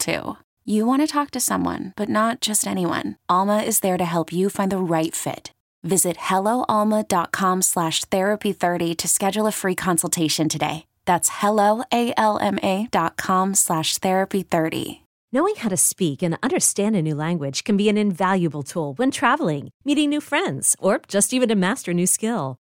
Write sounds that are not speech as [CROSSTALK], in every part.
too. You want to talk to someone, but not just anyone. Alma is there to help you find the right fit. Visit helloalma.com slash therapy30 to schedule a free consultation today. That's helloalma.com slash therapy30. Knowing how to speak and understand a new language can be an invaluable tool when traveling, meeting new friends, or just even to master a new skill.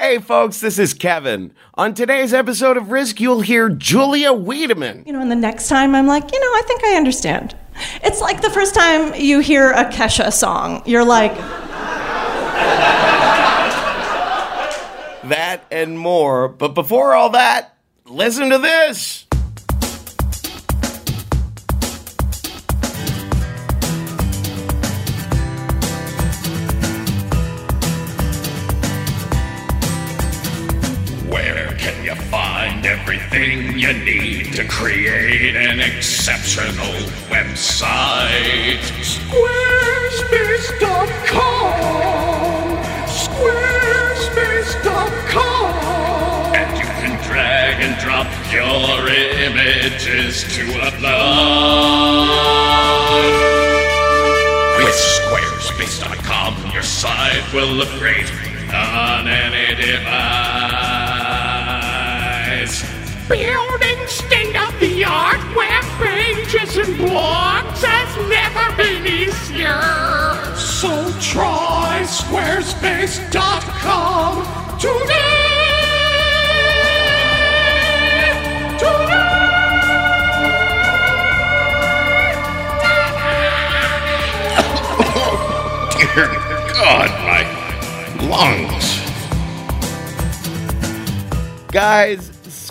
Hey folks, this is Kevin. On today's episode of Risk, you'll hear Julia Wiedeman. You know, and the next time I'm like, you know, I think I understand. It's like the first time you hear a Kesha song. You're like, That and more. But before all that, listen to this. Everything you need to create an exceptional website? Squarespace.com! Squarespace.com! And you can drag and drop your images to upload. With Squarespace.com, your site will look great on any device. Building state-of-the-art web pages and blogs has never been easier. So try Squarespace.com today. [LAUGHS] Oh, dear God, my lungs. Guys,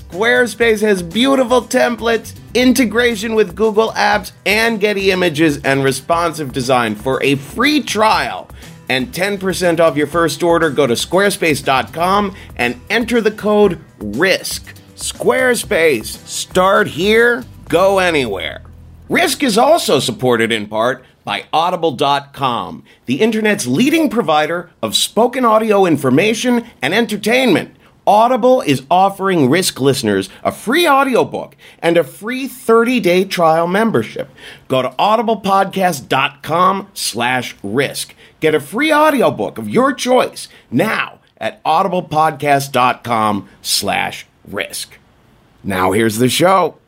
Squarespace has beautiful templates, integration with Google Apps and Getty Images, and responsive design for a free trial. And 10% off your first order, go to squarespace.com and enter the code RISK. Squarespace. Start here, go anywhere. Risk is also supported in part by Audible.com, the internet's leading provider of spoken audio information and entertainment. Audible is offering Risk listeners a free audiobook and a free 30-day trial membership. Go to audiblepodcast.com slash risk. Get a free audiobook of your choice now at audiblepodcast.com slash risk. Now here's the show.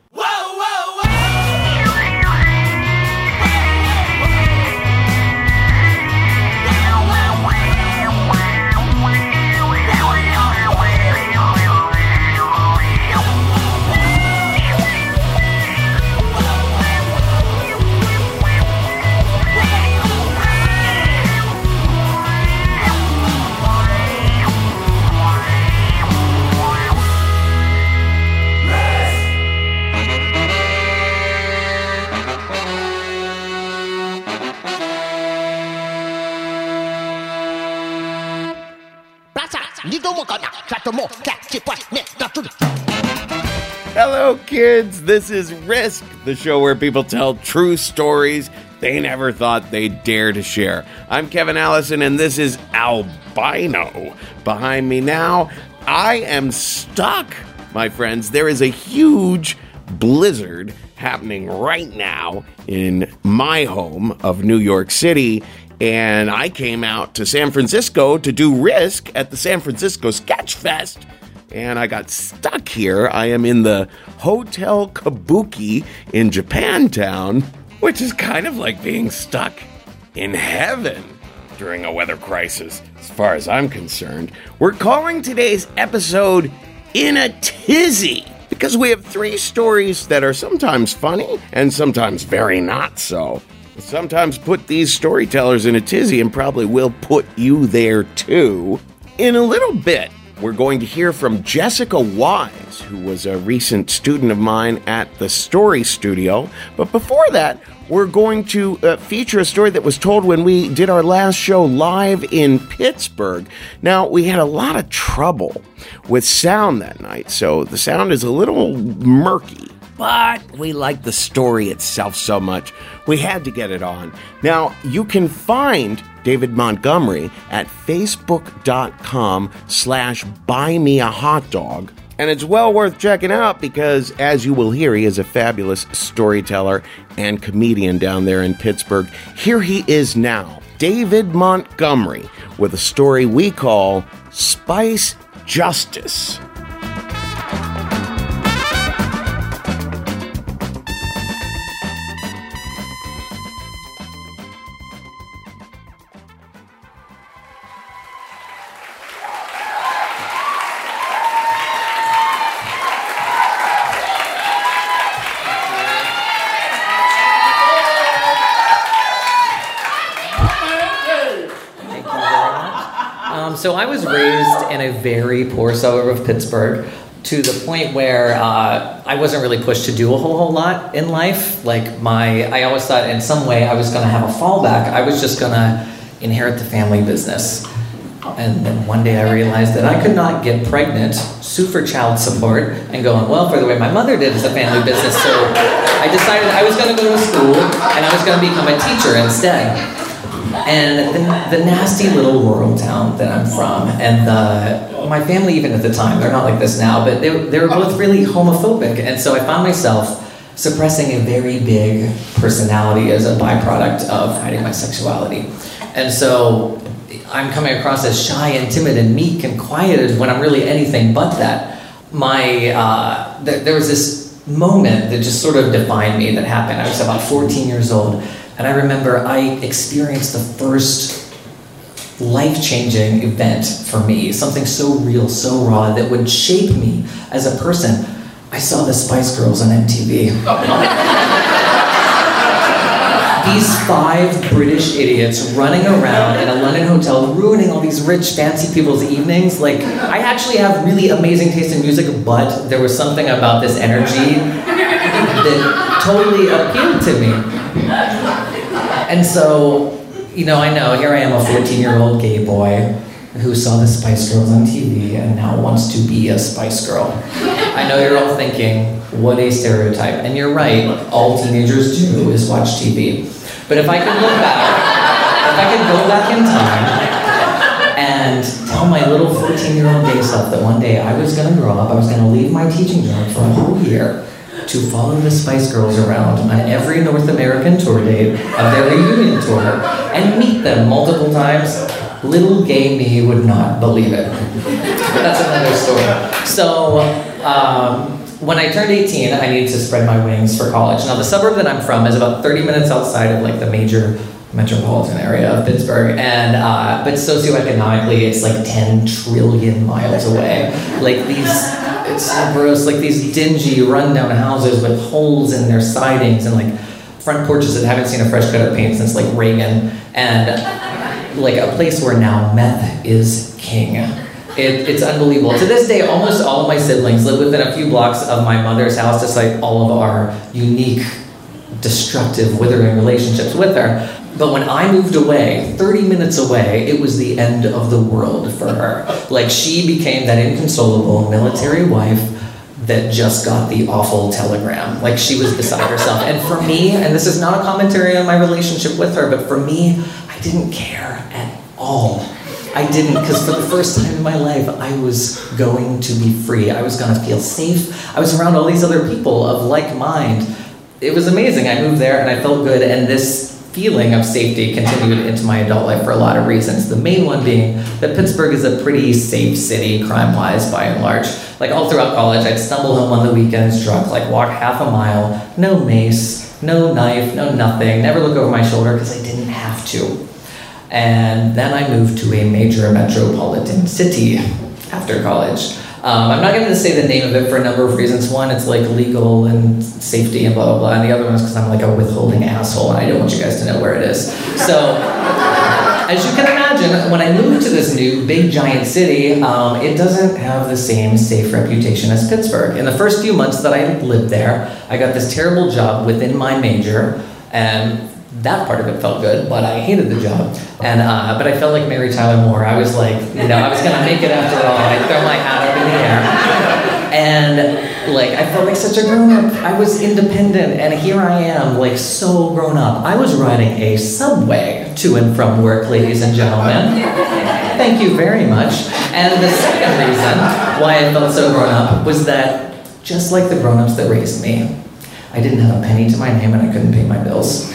Kids. This is Risk, the show where people tell true stories they never thought they'd dare to share. I'm Kevin Allison, and this is Albino. Behind me now, I am stuck. my friends, there is a huge blizzard happening right now in my home of New York City. And I came out to San Francisco to do Risk at the San Francisco Sketch Fest. And I got stuck here. I am in the Hotel Kabuki in Japantown, which is kind of like being stuck in heaven during a weather crisis, as far as I'm concerned. We're calling today's episode In a Tizzy because we have three stories that are sometimes funny and sometimes very not so. Sometimes put these storytellers in a tizzy and probably will put you there too. In a little bit, we're going to hear from Jessica Wise, who was a recent student of mine at the Story Studio. But before that, we're going to uh, feature a story that was told when we did our last show live in Pittsburgh. Now, we had a lot of trouble with sound that night, so the sound is a little murky. But we liked the story itself so much, we had to get it on. Now, you can find David Montgomery at facebook.com slash buy me a hot dog and it's well worth checking out because, as you will hear, he is a fabulous storyteller and comedian down there in Pittsburgh. Here he is now, David Montgomery, with a story we call Spice Justice. So I was raised in a very poor suburb of Pittsburgh to the point where uh, I wasn't really pushed to do a whole whole lot in life. Like my, I always thought in some way I was going to have a fallback. I was just going to inherit the family business. And then one day I realized that I could not get pregnant, sue for child support, and go on welfare the way my mother did as a family business. So I decided I was going to go to school and I was going to become a teacher instead and the, the, nasty little rural town that I'm from, and the, my family, even at the time, they're not like this now, but they, they were both really homophobic. And so I found myself suppressing a very big personality as a byproduct of hiding my sexuality. And so I'm coming across as shy and timid and meek and quiet when I'm really anything but that. My, uh, th- there was this moment that just sort of defined me that happened. I was about 14 years old and I remember I experienced the first life changing event for me, something so real, so raw that would shape me as a person. I saw the Spice Girls on MTV. [LAUGHS] these five British idiots running around in a London hotel, ruining all these rich, fancy people's evenings. Like, I actually have really amazing taste in music, but there was something about this energy that totally appealed to me. And so, you know, I know, here I am, a 14 year old gay boy who saw the Spice Girls on TV and now wants to be a Spice Girl. I know you're all thinking, what a stereotype. And you're right, all teenagers do is watch TV. But if I could look back, if I could go back in time and tell my little 14 year old gay self that one day I was gonna grow up, I was gonna leave my teaching job for a whole year to follow the Spice Girls around on every North American tour date of their reunion tour and meet them multiple times, little gay me would not believe it. But that's another story. So, um, when I turned 18, I needed to spread my wings for college. Now, the suburb that I'm from is about 30 minutes outside of like the major metropolitan area of Pittsburgh, and uh, but socioeconomically, it's like 10 trillion miles away. Like these it's so gross. Like these dingy, rundown houses with holes in their sidings and like front porches that haven't seen a fresh coat of paint since like Reagan, and like a place where now meth is king. It, it's unbelievable. To this day, almost all of my siblings live within a few blocks of my mother's house, despite all of our unique, destructive, withering relationships with her. But when I moved away, 30 minutes away, it was the end of the world for her. Like she became that inconsolable military wife that just got the awful telegram. Like she was beside herself. And for me, and this is not a commentary on my relationship with her, but for me, I didn't care at all. I didn't, because for the first time in my life, I was going to be free. I was going to feel safe. I was around all these other people of like mind. It was amazing. I moved there and I felt good, and this feeling of safety continued into my adult life for a lot of reasons. The main one being that Pittsburgh is a pretty safe city, crime wise, by and large. Like all throughout college, I'd stumble home on the weekends drunk, like walk half a mile, no mace, no knife, no nothing, never look over my shoulder because I didn't have to. And then I moved to a major metropolitan city after college. Um, I'm not going to say the name of it for a number of reasons. One, it's like legal and safety and blah blah blah, and the other one is because I'm like a withholding asshole, and I don't want you guys to know where it is. So, as you can imagine, when I moved to this new big giant city, um, it doesn't have the same safe reputation as Pittsburgh. In the first few months that I lived there, I got this terrible job within my major, and that part of it felt good, but I hated the job. And uh, but I felt like Mary Tyler Moore. I was like, you know, I was gonna make it after all. I throw my hat up in the air, and like I felt like such a grown up. I was independent, and here I am, like so grown up. I was riding a subway to and from work, ladies and gentlemen. Thank you very much. And the second reason why I felt so grown up was that just like the grown ups that raised me, I didn't have a penny to my name and I couldn't pay my bills.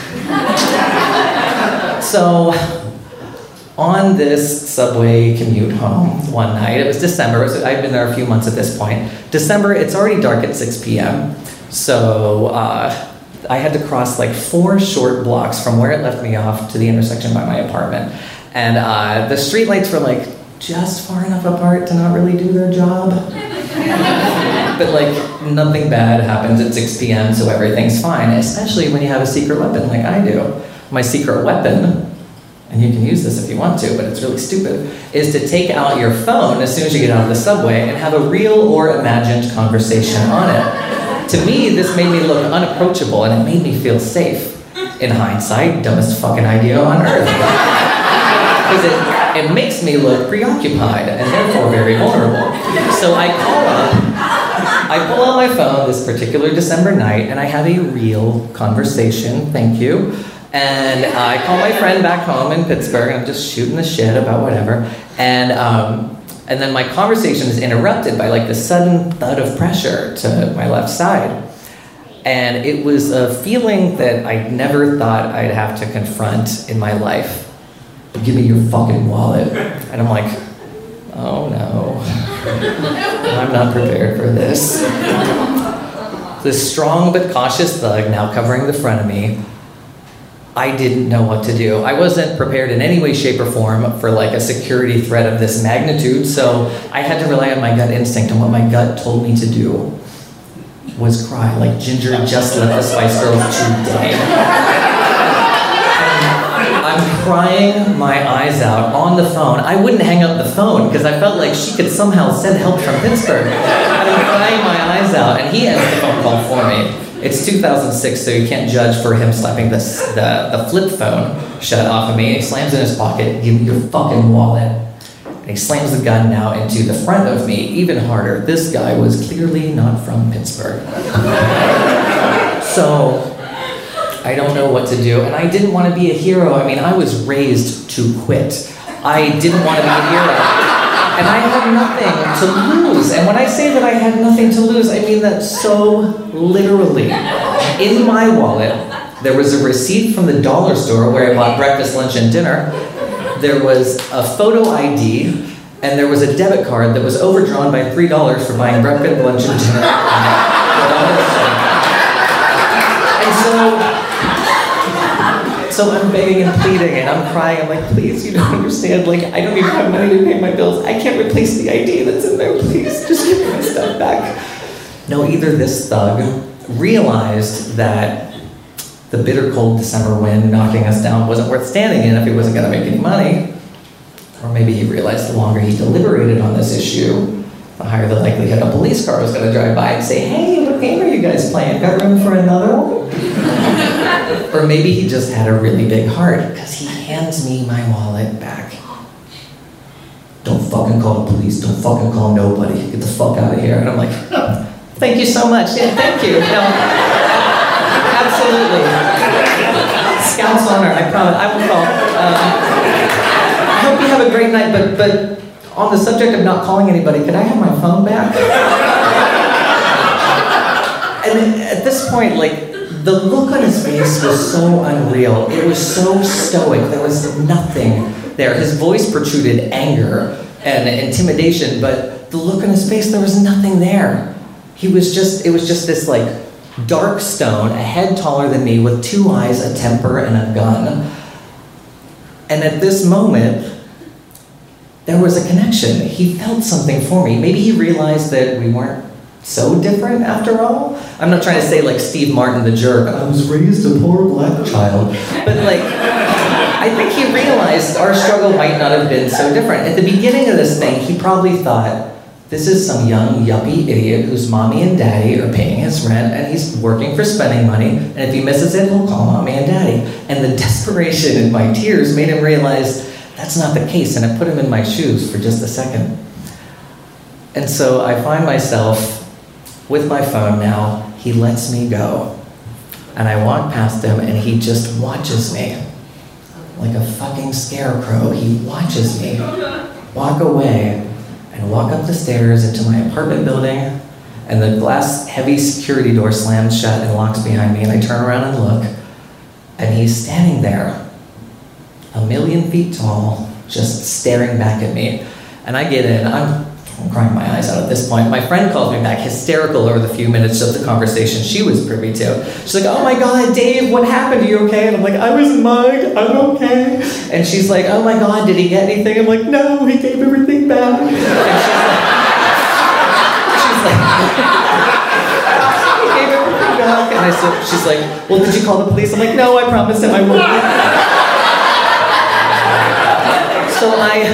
So, on this subway commute home one night, it was December, so I'd been there a few months at this point. December, it's already dark at 6 p.m. So, uh, I had to cross like four short blocks from where it left me off to the intersection by my apartment. And uh, the streetlights were like just far enough apart to not really do their job. [LAUGHS] but like nothing bad happens at 6 p.m., so everything's fine, especially when you have a secret weapon like I do. My secret weapon, and you can use this if you want to, but it's really stupid, is to take out your phone as soon as you get out of the subway and have a real or imagined conversation on it. To me, this made me look unapproachable and it made me feel safe. In hindsight, dumbest fucking idea on earth. Because it, it makes me look preoccupied and therefore very vulnerable. So I call up I pull out my phone this particular December night and I have a real conversation, thank you. And I call my friend back home in Pittsburgh. and I'm just shooting the shit about whatever. And, um, and then my conversation is interrupted by like the sudden thud of pressure to my left side. And it was a feeling that I never thought I'd have to confront in my life. Give me your fucking wallet. And I'm like, oh no. [LAUGHS] I'm not prepared for this. [LAUGHS] This strong but cautious thug now covering the front of me. I didn't know what to do. I wasn't prepared in any way, shape, or form for like a security threat of this magnitude, so I had to rely on my gut instinct and what my gut told me to do was cry like Ginger just left the Spice Girls [LAUGHS] today. Crying my eyes out on the phone. I wouldn't hang up the phone because I felt like she could somehow send help from Pittsburgh. I'm [LAUGHS] crying my eyes out, and he ends the phone call for me. It's 2006, so you can't judge for him slapping the, the, the flip phone shut off of me. He slams in his pocket, give me your fucking wallet. And he slams the gun now into the front of me, even harder. This guy was clearly not from Pittsburgh. [LAUGHS] so I don't know what to do. And I didn't want to be a hero. I mean, I was raised to quit. I didn't want to be a hero. And I had nothing to lose. And when I say that I had nothing to lose, I mean that so literally. In my wallet, there was a receipt from the dollar store where I bought breakfast, lunch, and dinner. There was a photo ID, and there was a debit card that was overdrawn by $3 for buying breakfast, lunch, and dinner. And so so I'm begging and pleading and I'm crying. I'm like, please, you don't understand. Like, I don't even have money to pay my bills. I can't replace the ID that's in there. Please, just give me my stuff back. No, either this thug realized that the bitter cold December wind knocking us down wasn't worth standing in if he wasn't going to make any money. Or maybe he realized the longer he deliberated on this issue, the higher the likelihood a police car was going to drive by and say, hey, what game are you guys playing? Got room for another one? Or maybe he just had a really big heart because he hands me my wallet back. Don't fucking call the police. Don't fucking call nobody. Get the fuck out of here. And I'm like, thank you so much. Yeah, thank you. No, absolutely. Scout's honor. I promise. I will call. Um, I hope you have a great night, but, but on the subject of not calling anybody, could I have my phone back? and at this point, like, the look on his face was so unreal. It was so stoic. There was nothing there. His voice protruded anger and intimidation, but the look on his face, there was nothing there. He was just, it was just this like dark stone, a head taller than me, with two eyes, a temper, and a gun. And at this moment, there was a connection. He felt something for me. Maybe he realized that we weren't so different after all. I'm not trying to say like Steve Martin the jerk, I was raised a poor black child. But like, [LAUGHS] I think he realized our struggle might not have been so different. At the beginning of this thing, he probably thought, this is some young yuppie idiot whose mommy and daddy are paying his rent and he's working for spending money. And if he misses it, he'll call mommy and daddy. And the [LAUGHS] desperation in my tears made him realize that's not the case. And it put him in my shoes for just a second. And so I find myself with my phone now. He lets me go. And I walk past him and he just watches me. Like a fucking scarecrow, he watches me walk away and walk up the stairs into my apartment building, and the glass heavy security door slams shut and locks behind me, and I turn around and look, and he's standing there, a million feet tall, just staring back at me. And I get in, I'm, I'm crying my eyes out at this point. My friend calls me back, hysterical over the few minutes of the conversation she was privy to. She's like, Oh my God, Dave, what happened? Are you okay? And I'm like, I was mugged, I'm okay. And she's like, Oh my God, did he get anything? I'm like, No, he gave everything back. And she's like, [LAUGHS] She's like, He gave everything back. And I said, She's like, Well, did you call the police? I'm like, No, I promised him I wouldn't. So I,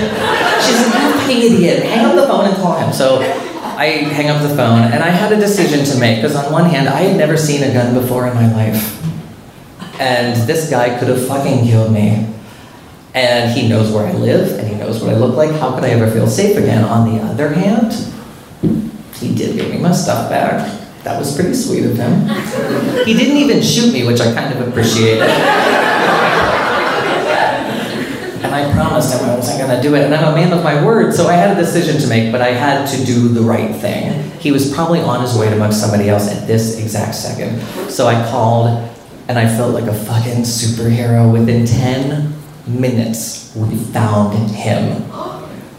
she's like, fucking idiot. Hang up the phone and call him. So I hang up the phone, and I had a decision to make because on one hand, I had never seen a gun before in my life, and this guy could have fucking killed me. And he knows where I live, and he knows what I look like. How could I ever feel safe again? On the other hand, he did give me my stuff back. That was pretty sweet of him. He didn't even shoot me, which I kind of appreciated. And I promised him I wasn't gonna do it. And I'm a man of my word, so I had a decision to make, but I had to do the right thing. He was probably on his way to mug somebody else at this exact second. So I called, and I felt like a fucking superhero. Within 10 minutes, we found him.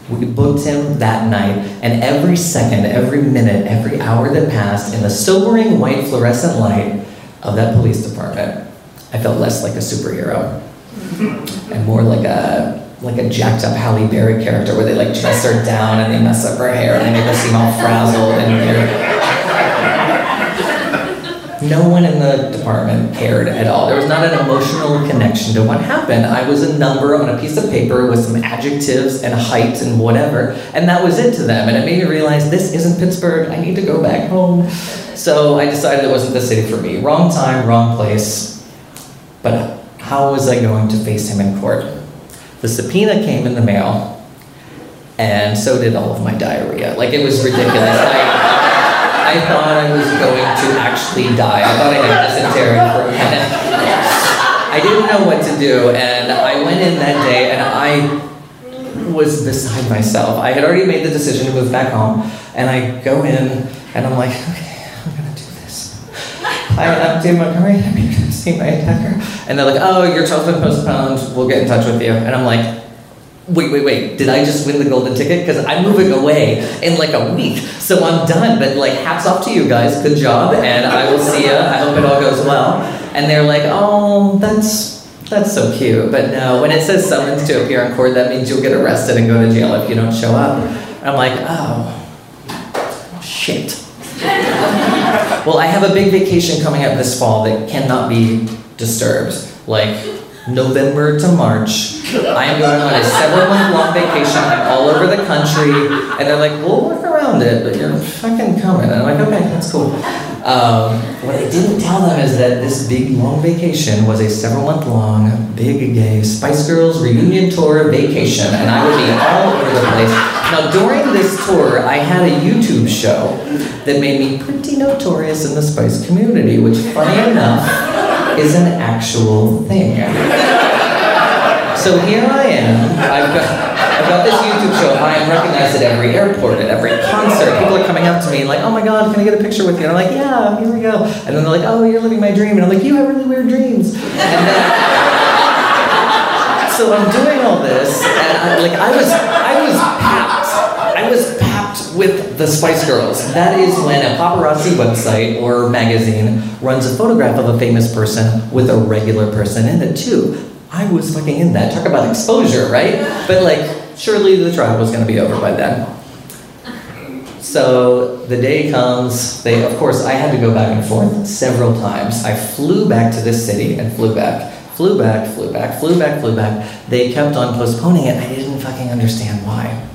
We booked him that night, and every second, every minute, every hour that passed in the sobering white fluorescent light of that police department, I felt less like a superhero and more like a like a jacked up Halle Berry character where they like dress her down and they mess up her hair and they make her seem all frazzled and weird. No one in the department cared at all. There was not an emotional connection to what happened. I was a number on a piece of paper with some adjectives and height and whatever, and that was it to them. And it made me realize this isn't Pittsburgh. I need to go back home. So I decided it wasn't the city for me. Wrong time, wrong place. But uh, how was I going to face him in court? The subpoena came in the mail, and so did all of my diarrhea. Like, it was ridiculous. I, I thought I was going to actually die. I thought I had dysentery for a minute. I didn't know what to do, and I went in that day, and I was beside myself. I had already made the decision to move back home, and I go in, and I'm like, okay, I'm gonna do this. I empty my car, I'm see my attacker. And they're like, oh, your trial's been postponed, we'll get in touch with you. And I'm like, wait, wait, wait, did I just win the golden ticket? Because I'm moving away in like a week, so I'm done. But like, hats off to you guys, good job, and I will see you. I hope it all goes well. And they're like, oh, that's that's so cute. But no, when it says summons to appear in court, that means you'll get arrested and go to jail if you don't show up. I'm like, oh, shit. Well, I have a big vacation coming up this fall that cannot be disturbed. Like November to March. I am going on a several month long vacation. All over the country. And they're like, we'll work around it, but you're fucking coming. And I'm like, okay, that's cool. Um, what I didn't tell them is that this big long vacation was a several month long, big gay Spice Girls reunion tour vacation, and I would be all over the place. Now, during this tour, I had a YouTube show that made me pretty notorious in the Spice community, which, funny enough, is an actual thing. So here I am. I've got, I've got this YouTube show. I am recognized at every airport, at every concert. People are coming up to me and like, "Oh my God, can I get a picture with you?" And I'm like, "Yeah, here we go." And then they're like, "Oh, you're living my dream," and I'm like, "You have really weird dreams." Then, so I'm doing all this, and I, like I was, I was packed. I was packed with the Spice Girls. That is when a paparazzi website or magazine runs a photograph of a famous person with a regular person in it too. I was fucking in that. Talk about exposure, right? But like, surely the trial was going to be over by then. So the day comes. They, of course, I had to go back and forth several times. I flew back to this city and flew back, flew back, flew back, flew back, flew back. They kept on postponing it. I didn't fucking understand why.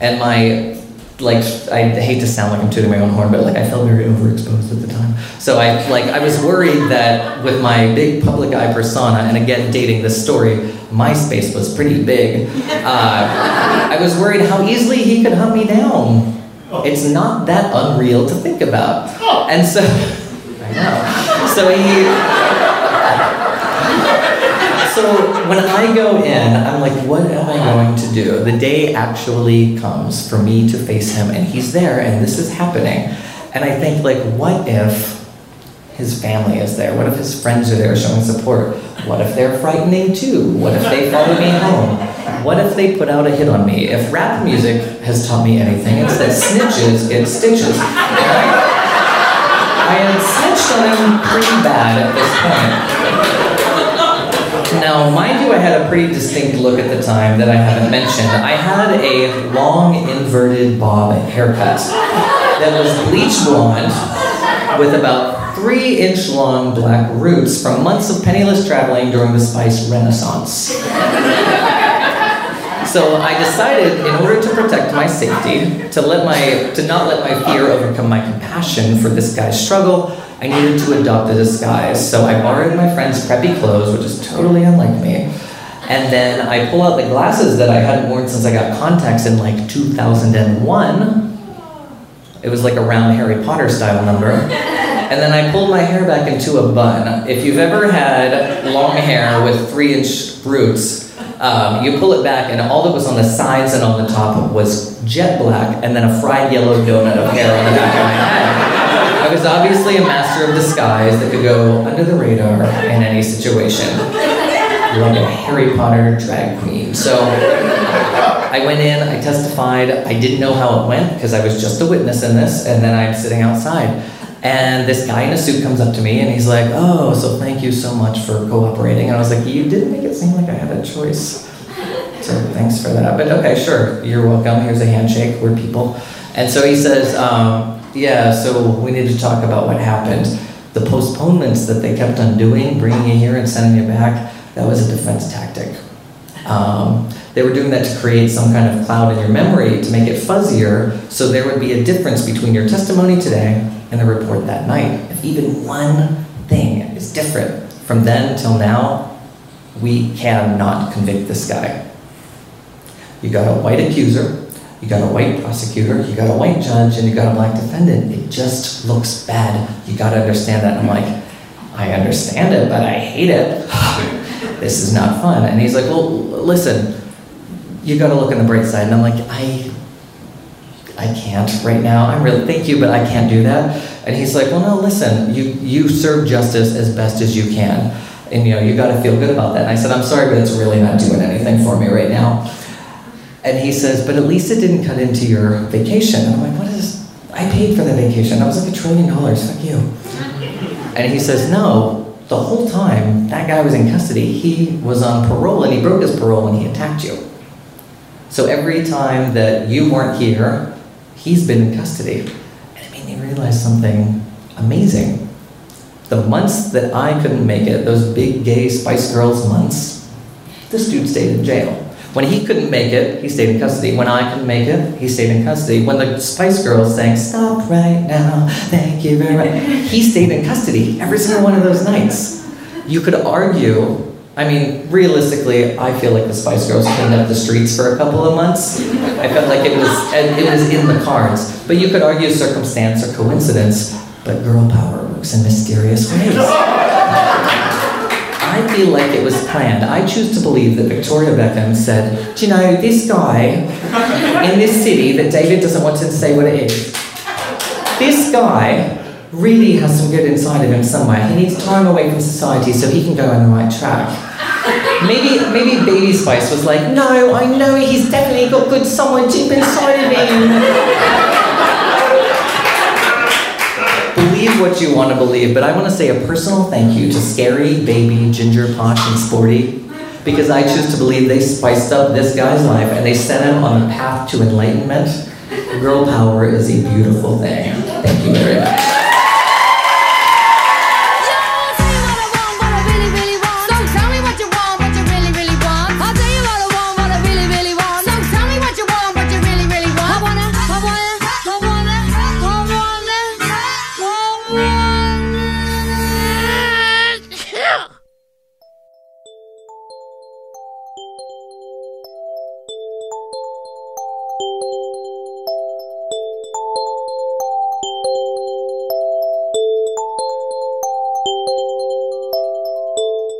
And my, like, I hate to sound like I'm tooting my own horn, but like I felt very overexposed at the time. So I, like, I was worried that with my big public eye persona, and again dating this story, MySpace was pretty big. Uh, I was worried how easily he could hunt me down. Oh. It's not that unreal to think about. Oh. And so, [LAUGHS] I know. So he. So when I go in, I'm like, what am I going to do? The day actually comes for me to face him, and he's there, and this is happening. And I think, like, what if his family is there? What if his friends are there showing support? What if they're frightening too? What if they follow me home? What if they put out a hit on me? If rap music has taught me anything, it's that snitches get stitches. I had snitched on him pretty bad at this point. Now, mind you, I had a pretty distinct look at the time that I haven't mentioned. I had a long inverted bob haircut that was bleach blonde with about three inch long black roots from months of penniless traveling during the spice renaissance. So I decided, in order to protect my safety, to let my to not let my fear overcome my compassion for this guy's struggle, I needed to adopt a disguise. So I borrowed my friend's preppy clothes, which is totally unlike me. And then I pull out the glasses that I hadn't worn since I got contacts in like 2001. It was like a round Harry Potter style number. And then I pulled my hair back into a bun. If you've ever had long hair with three inch roots, um, you pull it back, and all that was on the sides and on the top was jet black, and then a fried yellow donut of hair on the back of my head. I was obviously a master of disguise that could go under the radar in any situation. Like a Harry Potter drag queen. So I went in, I testified, I didn't know how it went because I was just a witness in this, and then I'm sitting outside. And this guy in a suit comes up to me and he's like, Oh, so thank you so much for cooperating. And I was like, You didn't make it seem like I had a choice. So thanks for that. But okay, sure, you're welcome. Here's a handshake. We're people. And so he says, um, Yeah, so we need to talk about what happened. The postponements that they kept on doing, bringing you here and sending you back, that was a defense tactic. Um, they were doing that to create some kind of cloud in your memory to make it fuzzier so there would be a difference between your testimony today and the report that night. If even one thing is different from then till now, we cannot convict this guy. You got a white accuser, you got a white prosecutor, you got a white judge, and you got a black defendant. It just looks bad. You got to understand that. I'm like, I understand it, but I hate it. [LAUGHS] this is not fun. And he's like, Well, listen, you got to look on the bright side. And I'm like, I I can't right now. I'm really thank you, but I can't do that. And he's like, well, no, listen, you you serve justice as best as you can, and you know you got to feel good about that. And I said, I'm sorry, but it's really not doing anything for me right now. And he says, but at least it didn't cut into your vacation. And I'm like, what is? I paid for the vacation. That was like a trillion dollars. Fuck you. And he says, no. The whole time that guy was in custody, he was on parole, and he broke his parole when he attacked you. So every time that you weren't here, he's been in custody. And it made me realize something amazing. The months that I couldn't make it, those big gay Spice Girls months, this dude stayed in jail. When he couldn't make it, he stayed in custody. When I couldn't make it, he stayed in custody. When the Spice Girls sang, Stop right now, thank you very much, he stayed in custody every single one of those nights. You could argue I mean, realistically, I feel like the Spice Girls cleaned up the streets for a couple of months. I felt like it was it was in the cards. But you could argue circumstance or coincidence, but girl power works in mysterious ways. I feel like it was planned. I choose to believe that Victoria Beckham said, Do you know, this guy in this city that David doesn't want to say what it is, this guy really has some good inside of him somewhere. He needs time away from society so he can go on the right track. Maybe maybe Baby Spice was like, no, I know he's definitely got good somewhere deep inside of him. Believe what you want to believe, but I want to say a personal thank you to Scary, Baby, Ginger, Posh, and Sporty, because I choose to believe they spiced up this guy's life and they sent him on a path to enlightenment. Girl power is a beautiful thing. Thank you very much.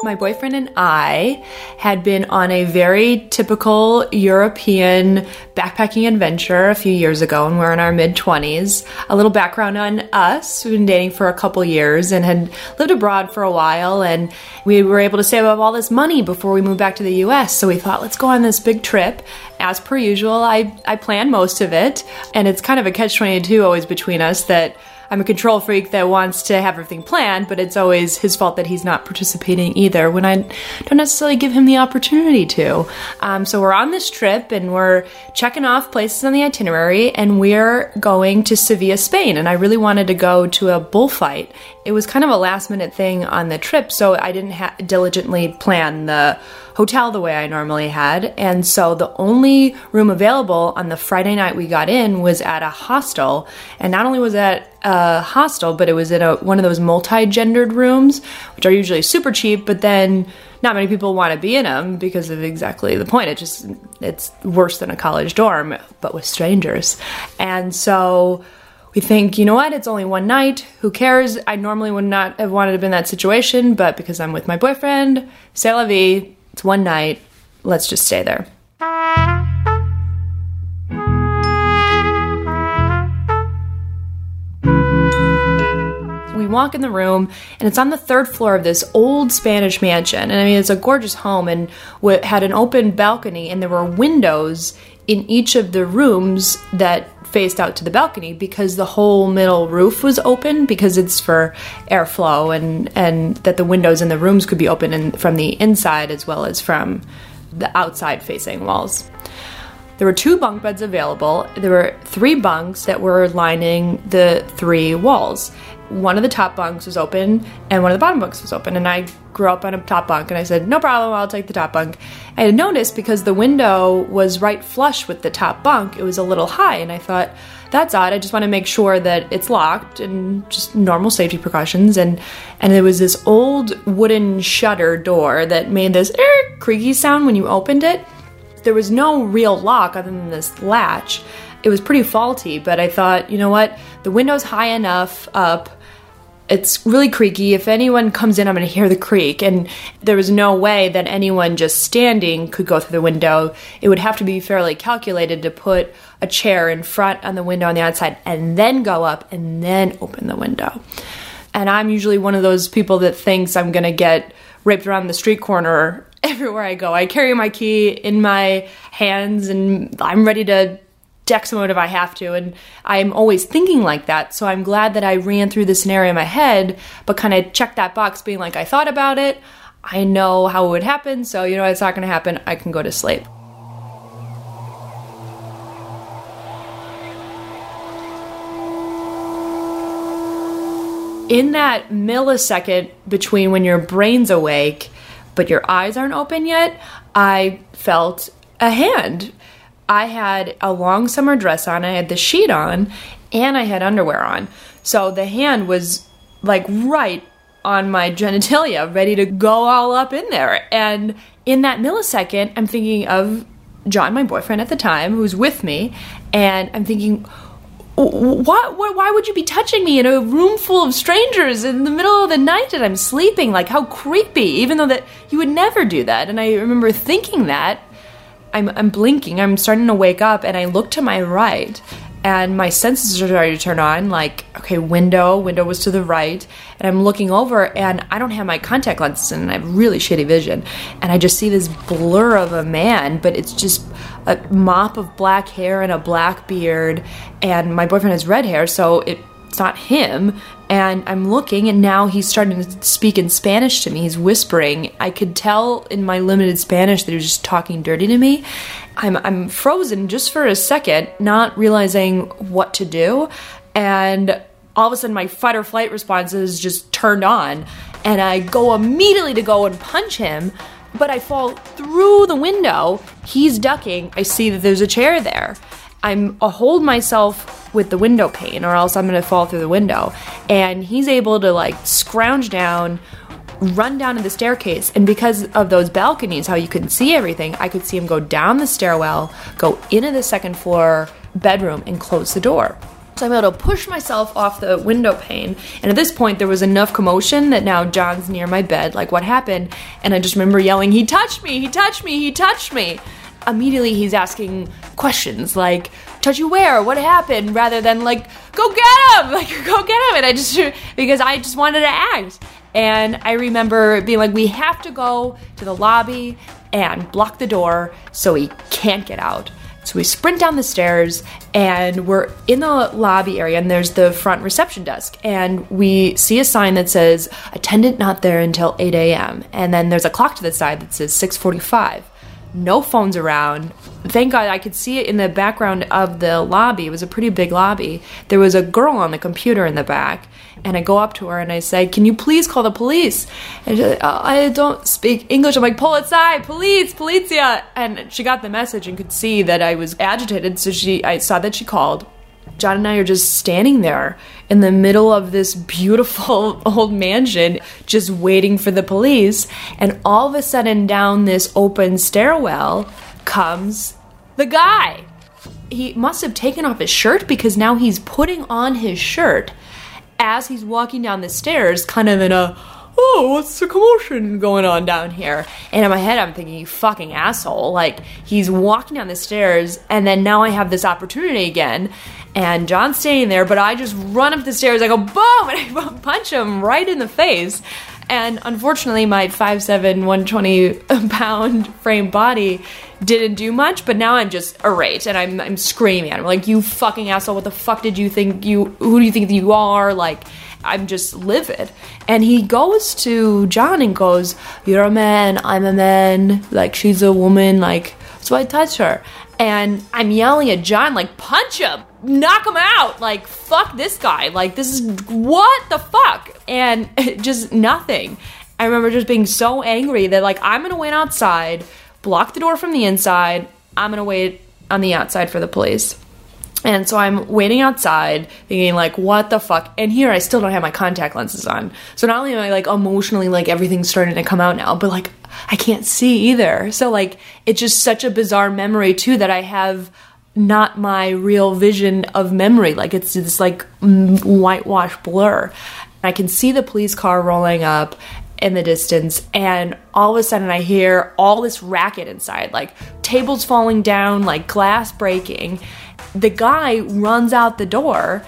My boyfriend and I had been on a very typical European backpacking adventure a few years ago, and we're in our mid 20s. A little background on us we've been dating for a couple years and had lived abroad for a while, and we were able to save up all this money before we moved back to the US. So we thought, let's go on this big trip. As per usual, I, I planned most of it, and it's kind of a catch 22 always between us that I'm a control freak that wants to have everything planned, but it's always his fault that he's not participating either when I don't necessarily give him the opportunity to. Um, so we're on this trip and we're checking off places on the itinerary, and we're going to Sevilla, Spain. And I really wanted to go to a bullfight. It was kind of a last minute thing on the trip, so I didn't ha- diligently plan the hotel the way I normally had. And so the only room available on the Friday night we got in was at a hostel. And not only was that a hostel, but it was in a, one of those multi gendered rooms, which are usually super cheap, but then not many people want to be in them because of exactly the point. It just, it's worse than a college dorm, but with strangers. And so, we think, you know what, it's only one night, who cares? I normally would not have wanted to be in that situation, but because I'm with my boyfriend, c'est la vie, it's one night. Let's just stay there. we walk in the room and it's on the third floor of this old Spanish mansion. And I mean, it's a gorgeous home and had an open balcony, and there were windows in each of the rooms that faced out to the balcony because the whole middle roof was open because it's for airflow and and that the windows in the rooms could be open from the inside as well as from the outside facing walls. There were two bunk beds available. There were three bunks that were lining the three walls. One of the top bunks was open and one of the bottom bunks was open. And I grew up on a top bunk and I said, No problem, I'll take the top bunk. I had noticed because the window was right flush with the top bunk, it was a little high. And I thought, That's odd. I just want to make sure that it's locked and just normal safety precautions. And, and there was this old wooden shutter door that made this er, creaky sound when you opened it there was no real lock other than this latch. It was pretty faulty, but I thought, you know what? The window's high enough up. It's really creaky. If anyone comes in, I'm going to hear the creak. And there was no way that anyone just standing could go through the window. It would have to be fairly calculated to put a chair in front on the window on the outside and then go up and then open the window. And I'm usually one of those people that thinks I'm going to get raped around the street corner [LAUGHS] everywhere I go. I carry my key in my hands and I'm ready to deck someone if I have to. And I'm always thinking like that. So I'm glad that I ran through the scenario in my head, but kind of checked that box being like, I thought about it. I know how it would happen. So, you know, it's not going to happen. I can go to sleep. In that millisecond between when your brain's awake but your eyes aren't open yet, I felt a hand. I had a long summer dress on, I had the sheet on, and I had underwear on. So the hand was like right on my [LAUGHS] genitalia, ready to go all up in there. And in that millisecond, I'm thinking of John, my boyfriend at the time, who's with me, and I'm thinking, why, why, why would you be touching me in a room full of strangers in the middle of the night and I'm sleeping? Like, how creepy, even though that you would never do that. And I remember thinking that. I'm, I'm blinking, I'm starting to wake up, and I look to my right, and my senses are starting to turn on like okay window window was to the right. And i'm looking over and i don't have my contact lenses and i have really shitty vision. And i just see this blur of a man but it's just a mop of black hair and a black beard. And my boyfriend has red hair so it, it's not him and i'm looking and now he's starting to speak in spanish to me he's whispering i could tell in my limited spanish that he was just talking dirty to me I'm I'm frozen just for a second, not realizing what to do, and all of a sudden my fight or flight response is just turned on, and I go immediately to go and punch him, but I fall through the window. He's ducking. I see that there's a chair there. I'm I hold myself with the window pane, or else I'm gonna fall through the window. And he's able to like scrounge down, run down to the staircase. And because of those balconies, how you couldn't see everything, I could see him go down the stairwell, go into the second floor bedroom, and close the door. So I'm able to push myself off the window pane. And at this point, there was enough commotion that now John's near my bed. Like, what happened? And I just remember yelling, He touched me! He touched me! He touched me! Immediately, he's asking questions like, touch you where? What happened? Rather than like, go get him! [LAUGHS] Like, go get him! And I just, because I just wanted to act. And I remember being like, we have to go to the lobby and block the door so he can't get out. So we sprint down the stairs and we're in the lobby area and there's the front reception desk. And we see a sign that says attendant not there until 8 a.m. And then there's a clock to the side that says 645. No phones around. Thank God I could see it in the background of the lobby. It was a pretty big lobby. There was a girl on the computer in the back and I go up to her and I say, "Can you please call the police?" And like, oh, I don't speak English. I'm like, "Pull aside, police, polizia!" And she got the message and could see that I was agitated, so she, I saw that she called. John and I are just standing there in the middle of this beautiful [LAUGHS] old mansion, just waiting for the police. And all of a sudden, down this open stairwell comes the guy. He must have taken off his shirt because now he's putting on his shirt as he's walking down the stairs, kind of in a oh, what's the commotion going on down here? And in my head, I'm thinking, you fucking asshole. Like, he's walking down the stairs, and then now I have this opportunity again. And John's standing there, but I just run up the stairs, I go boom, and I punch him right in the face. And unfortunately, my 5'7, 120 [LAUGHS] pound frame body didn't do much, but now I'm just irate and I'm, I'm screaming at him, like, you fucking asshole, what the fuck did you think you, who do you think you are? Like, I'm just livid. And he goes to John and goes, You're a man, I'm a man, like, she's a woman, like, so I touch her. And I'm yelling at John, like, punch him, knock him out, like, fuck this guy, like, this is what the fuck? And [LAUGHS] just nothing. I remember just being so angry that, like, I'm gonna wait outside, block the door from the inside, I'm gonna wait on the outside for the police. And so I'm waiting outside, thinking like, what the fuck? And here I still don't have my contact lenses on. So not only am I like emotionally like everything's starting to come out now, but like I can't see either. So like it's just such a bizarre memory too that I have not my real vision of memory. Like it's this like whitewash blur. I can see the police car rolling up in the distance and all of a sudden I hear all this racket inside, like tables falling down, like glass breaking the guy runs out the door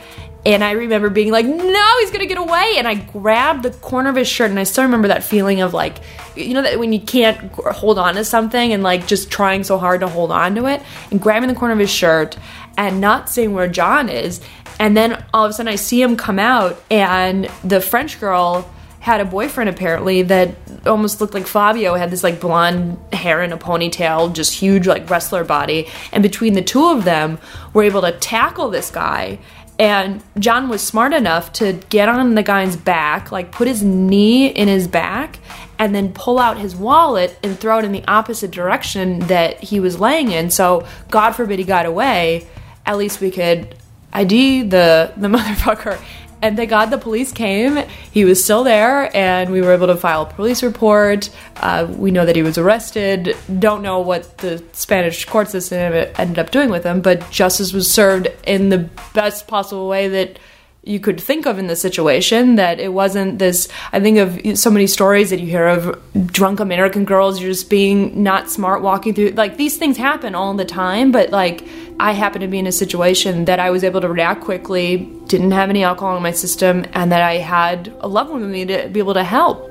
and I remember being like, no, he's gonna get away. And I grabbed the corner of his shirt, and I still remember that feeling of like, you know, that when you can't hold on to something and like just trying so hard to hold on to it, and grabbing the corner of his shirt and not seeing where John is. And then all of a sudden, I see him come out, and the French girl had a boyfriend apparently that almost looked like Fabio, had this like blonde hair and a ponytail, just huge like wrestler body. And between the two of them, were able to tackle this guy. And John was smart enough to get on the guy's back, like put his knee in his back, and then pull out his wallet and throw it in the opposite direction that he was laying in. So, God forbid he got away, at least we could ID the, the [LAUGHS] motherfucker And thank God the police came. He was still there, and we were able to file a police report. Uh, we know that he was arrested. Don't know what the Spanish court system ended up doing with him, but justice was served in the best possible way that you could think of in this situation that it wasn't this i think of so many stories that you hear of drunk american girls just being not smart walking through like these things happen all the time but like i happened to be in a situation that i was able to react quickly didn't have any alcohol in my system and that i had a loved one with me to be able to help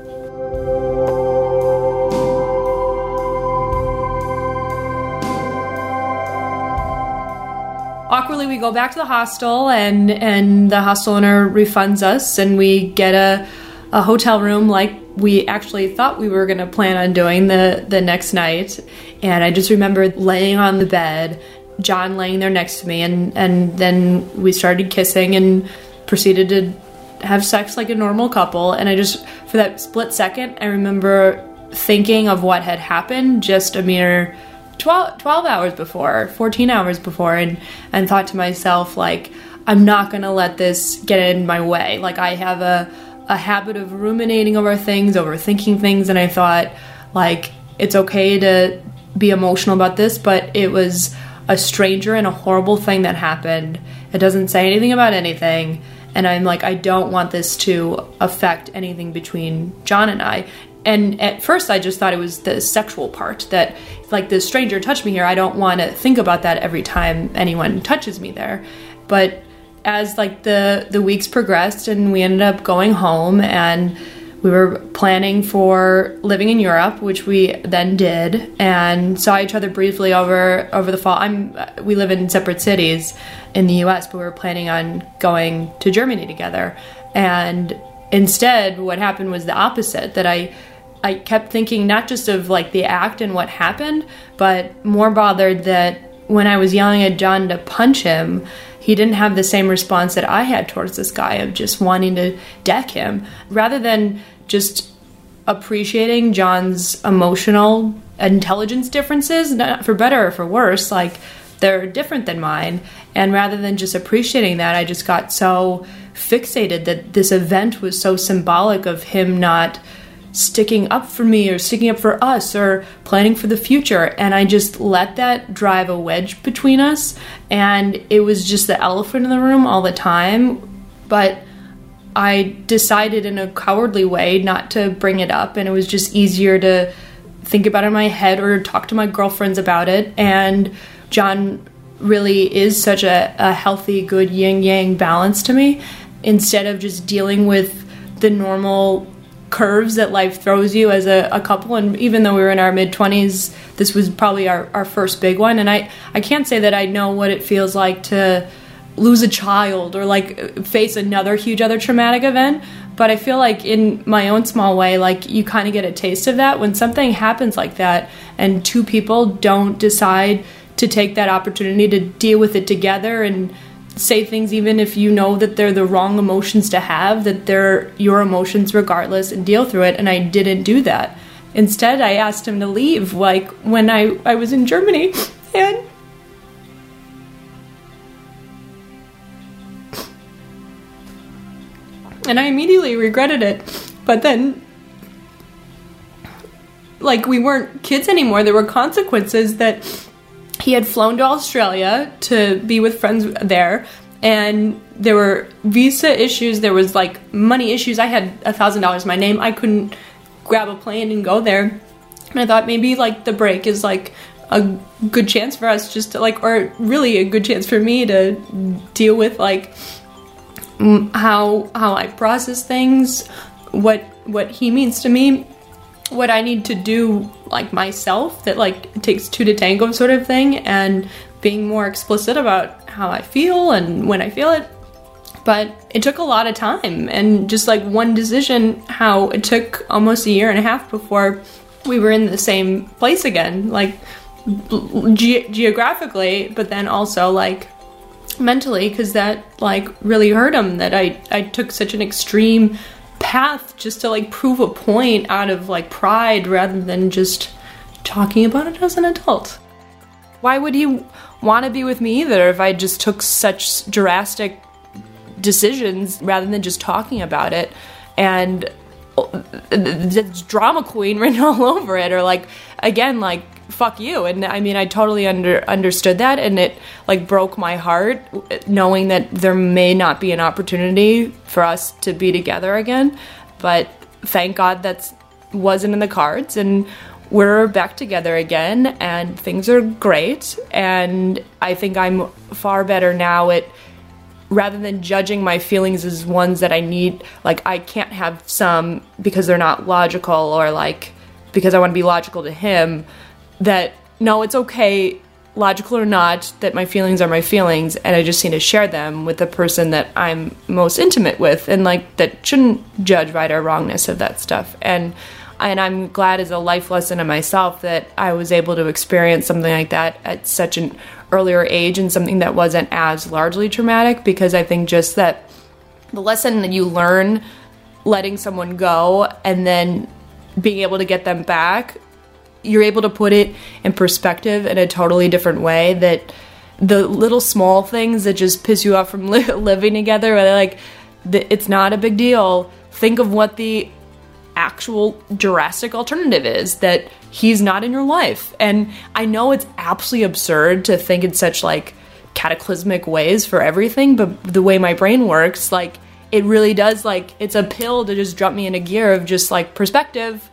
awkwardly we go back to the hostel and and the hostel owner refunds us and we get a a hotel room like we actually thought we were going to plan on doing the the next night. And i just remember laying on the bed john laying there next to me and and then we started kissing and proceeded to have sex like a normal couple. And i just for that split second i remember thinking of what had happened just a mere 12, 12 hours before, 14 hours before, and, and thought to myself, like, I'm not gonna let this get in my way. Like, I have a, a habit of ruminating over things, overthinking things, and I thought, like, it's okay to be emotional about this, but it was a stranger and a horrible thing that happened. It doesn't say anything about anything. And I'm like, I don't want this to affect anything between John and I and at first I just thought it was the sexual part that like the stranger touched me here I don't want to think about that every time anyone touches me there but as like the the weeks progressed and we ended up going home and we were planning for living in Europe, which we then did, and saw each other briefly over over the fall. I'm we live in separate cities in the U.S., but we were planning on going to Germany together. And instead, what happened was the opposite. That I I kept thinking not just of like the act and what happened, but more bothered that when I was yelling at John to punch him, he didn't have the same response that I had towards this guy of just wanting to deck him. Rather than just appreciating John's emotional intelligence differences, not for better or for worse, like they're different than mine. And rather than just appreciating that, I just got so fixated that this event was so symbolic of him not sticking up for me or sticking up for us or planning for the future. And I just let that drive a wedge between us. And it was just the elephant in the room all the time. But I decided in a cowardly way not to bring it up. And it was just easier to think about it in my head or talk to my girlfriends about it. And John really is such a, a healthy, good yin yang balance to me instead of just dealing with the normal curves that life throws you as a, a, couple. And even though we were in our mid 20s this was probably our, our first big one. And I, I can't say that i know what it feels like to lose a child or like face another huge other traumatic event. But i feel like in my own small way like you kind of get a taste of that. When something happens like that and two people don't decide to take that opportunity to deal with it together and say things even if you know that they're the wrong emotions to have, that they're your emotions regardless and deal through it. And I didn't do that. Instead, I asked him to leave, like when I, I was in Germany. And and I immediately regretted it. But then, like, we weren't kids anymore. There were consequences that he had flown to Australia to be with friends there, and there were visa issues. There was like money issues. I had a thousand dollars my name. I couldn't grab a plane and go there. And I thought maybe like the break is like a good chance for us just to like, or really a good chance for me to deal with like how how I process things, what what he means to me, what I need to do like myself that like it takes two to tango sort of thing and being more explicit about how I feel and when I feel it. But it took a lot of time and just like one decision how it took almost a year and a half before we were in the same place again like ge- geographically but then also like mentally because that like really hurt him that I I took such an extreme path just to like prove a point out of like pride rather than just talking about it as an adult. Why would he want to be with me either if I just took such drastic decisions rather than just talking about it. And uh, the drama queen [LAUGHS] written all over it, or like, again, like, fuck you. And I mean, I totally under, understood that, and it like broke my heart knowing that there may not be an opportunity for us to be together again. But thank God that wasn't in the cards, and we're back together again, and things are great. And I think I'm far better now at rather than judging my feelings as ones that I need, like I can't have some because they're not logical or like because I want to be logical to him, that no, it's okay, logical or not, that my feelings are my feelings and I just need to share them with the person that I'm most intimate with and like that shouldn't judge right or wrongness of that stuff. And and I'm glad as a life lesson in myself that I was able to experience something like that at such an earlier age and something that wasn't as largely traumatic because I think just that the lesson that you learn letting someone go and then being able to get them back, you're able to put it in perspective in a totally different way that the little small things that just piss you off from [LAUGHS] li- living together, like it's not a big deal. Think of what the actual drastic alternative is that he's not in your life. And I know it's absolutely absurd to think in such like cataclysmic ways for everything, but the way my brain works, like it really does like it's a pill to just drop me in a gear of just like perspective.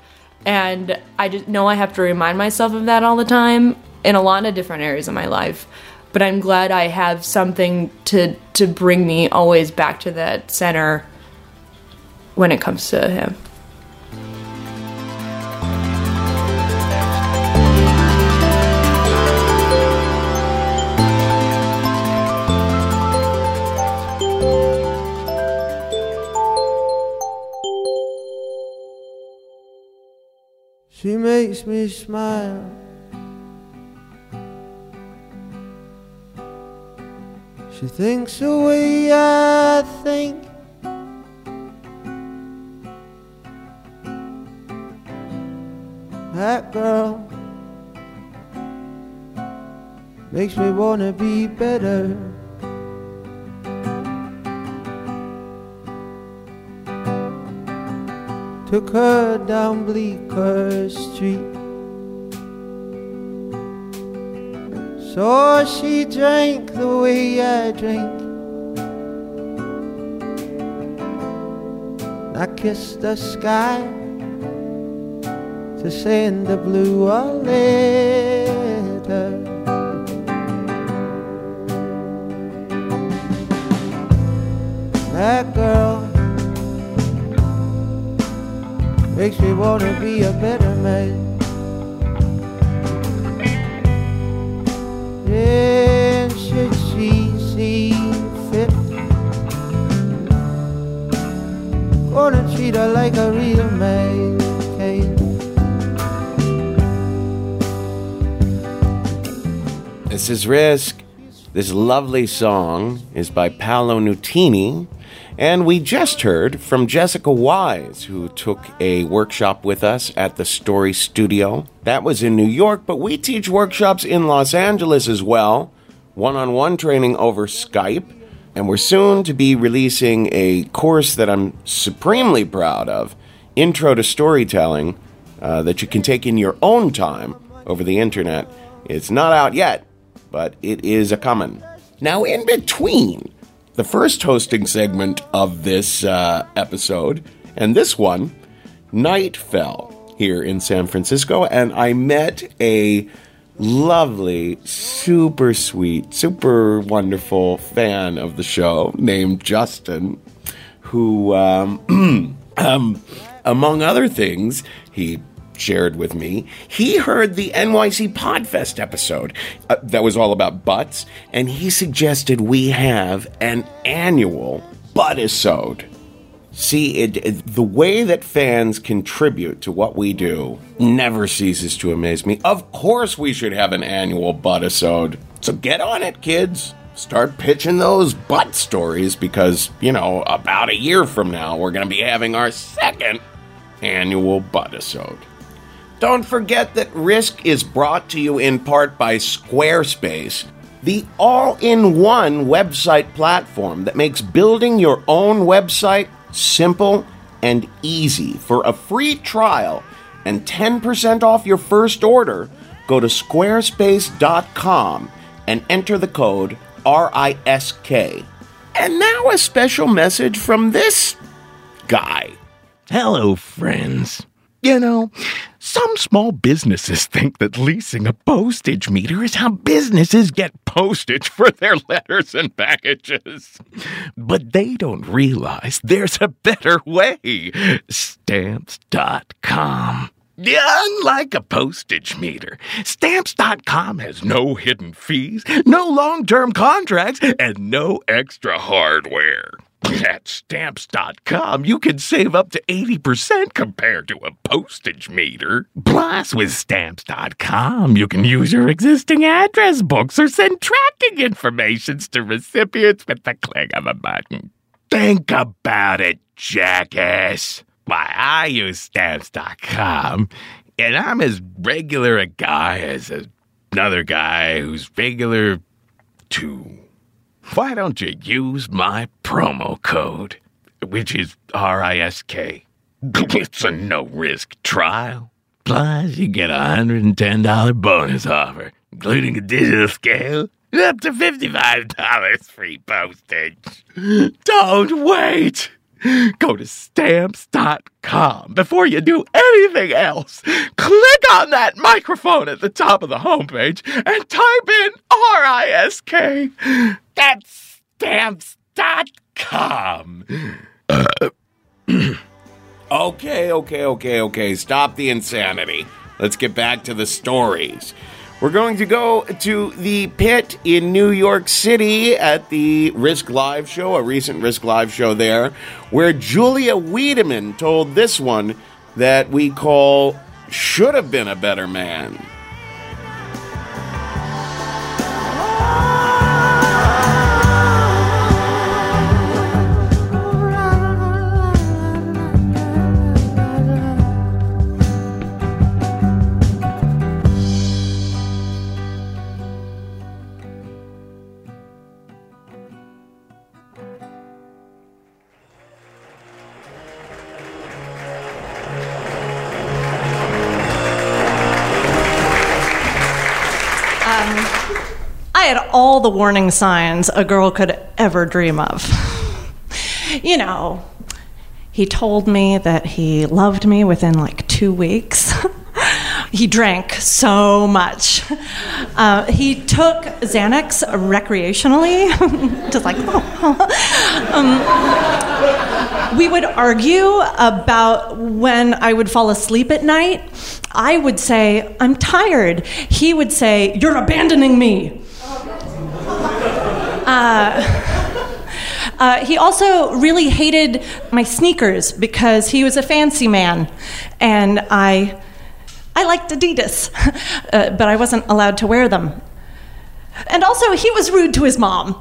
And I just know I have to remind myself of that all the time in a lot of different areas of my life. But I'm glad I have something to to bring me always back to that center when it comes to him. She makes me smile. She thinks the way I think. That girl makes me wanna be better. Took her down Bleecker Street. So she drank the way I drink. I kissed the sky to send the blue a letter. That girl makes me wanna be a better man. And should she see fit, gonna treat her like a real man. This is Risk. This lovely song is by Paolo Nutini and we just heard from Jessica Wise, who took a workshop with us at the Story Studio. That was in New York, but we teach workshops in Los Angeles as well, one on one training over Skype. And we're soon to be releasing a course that I'm supremely proud of Intro to Storytelling uh, that you can take in your own time over the internet. It's not out yet, but it is a coming. Now, in between the first hosting segment of this uh, episode, and this one, night fell here in San Francisco, and I met a lovely, super sweet, super wonderful fan of the show named Justin, who, um, [CLEARS THROAT] um, among other things, he shared with me, he heard the NYC Podfest episode uh, that was all about butts, and he suggested we have an annual buttisode. See, it, it, the way that fans contribute to what we do never ceases to amaze me. Of course, we should have an annual buttisode. So get on it, kids. Start pitching those butt stories because, you know, about a year from now, we're going to be having our second annual buttisode. Don't forget that Risk is brought to you in part by Squarespace. the all in one website platform that makes building your own website simple and easy. For a free trial and 10% off your first order, go to squarespace.com and enter the code RISK. And now a special message from this guy. Hello, friends. You know, some small businesses [LAUGHS] think that leasing a postage meter is how businesses get postage for their letters and packages. But they don't realize there's a better way. Stamps.com. Unlike a postage meter, Stamps.com has no hidden fees, no long term contracts, and no extra hardware. At Stamps.com, you can save up to 80% compared to a postage meter. Plus, with Stamps.com, you can use your existing address books or send tracking informations to recipients with the click of a button. Think about it, jackass. Why, I use Stamps.com, and I'm as regular a guy as another guy who's regular too. Why don't you use my promo code, which is RISK? It's a no risk trial. Plus, you get a $110 bonus offer, including a digital scale, and up to $55 free postage. Don't wait! Go to stamps.com before you do anything else. Click on that microphone at the top of the homepage and type in RISK. That's stamps.com. Uh, [CLEARS THROAT] okay, okay, okay, okay. Stop the insanity. Let's get back to the stories. We're going to go to the pit in New York City at the Risk Live show, a recent Risk Live show there, where Julia Wiedeman told this one that we call Should Have Been a Better Man. All the warning signs a girl could ever dream of. You know, he told me that he loved me within like two weeks. [LAUGHS] he drank so much. Uh, he took Xanax recreationally, [LAUGHS] just like, [LAUGHS] um, we would argue about when I would fall asleep at night. I would say, I'm tired. He would say, You're abandoning me. [LAUGHS] Uh, he also really hated my sneakers because he was a fancy man, and I, I liked Adidas, [LAUGHS] uh, but I wasn't allowed to wear them. And also, he was rude to his mom.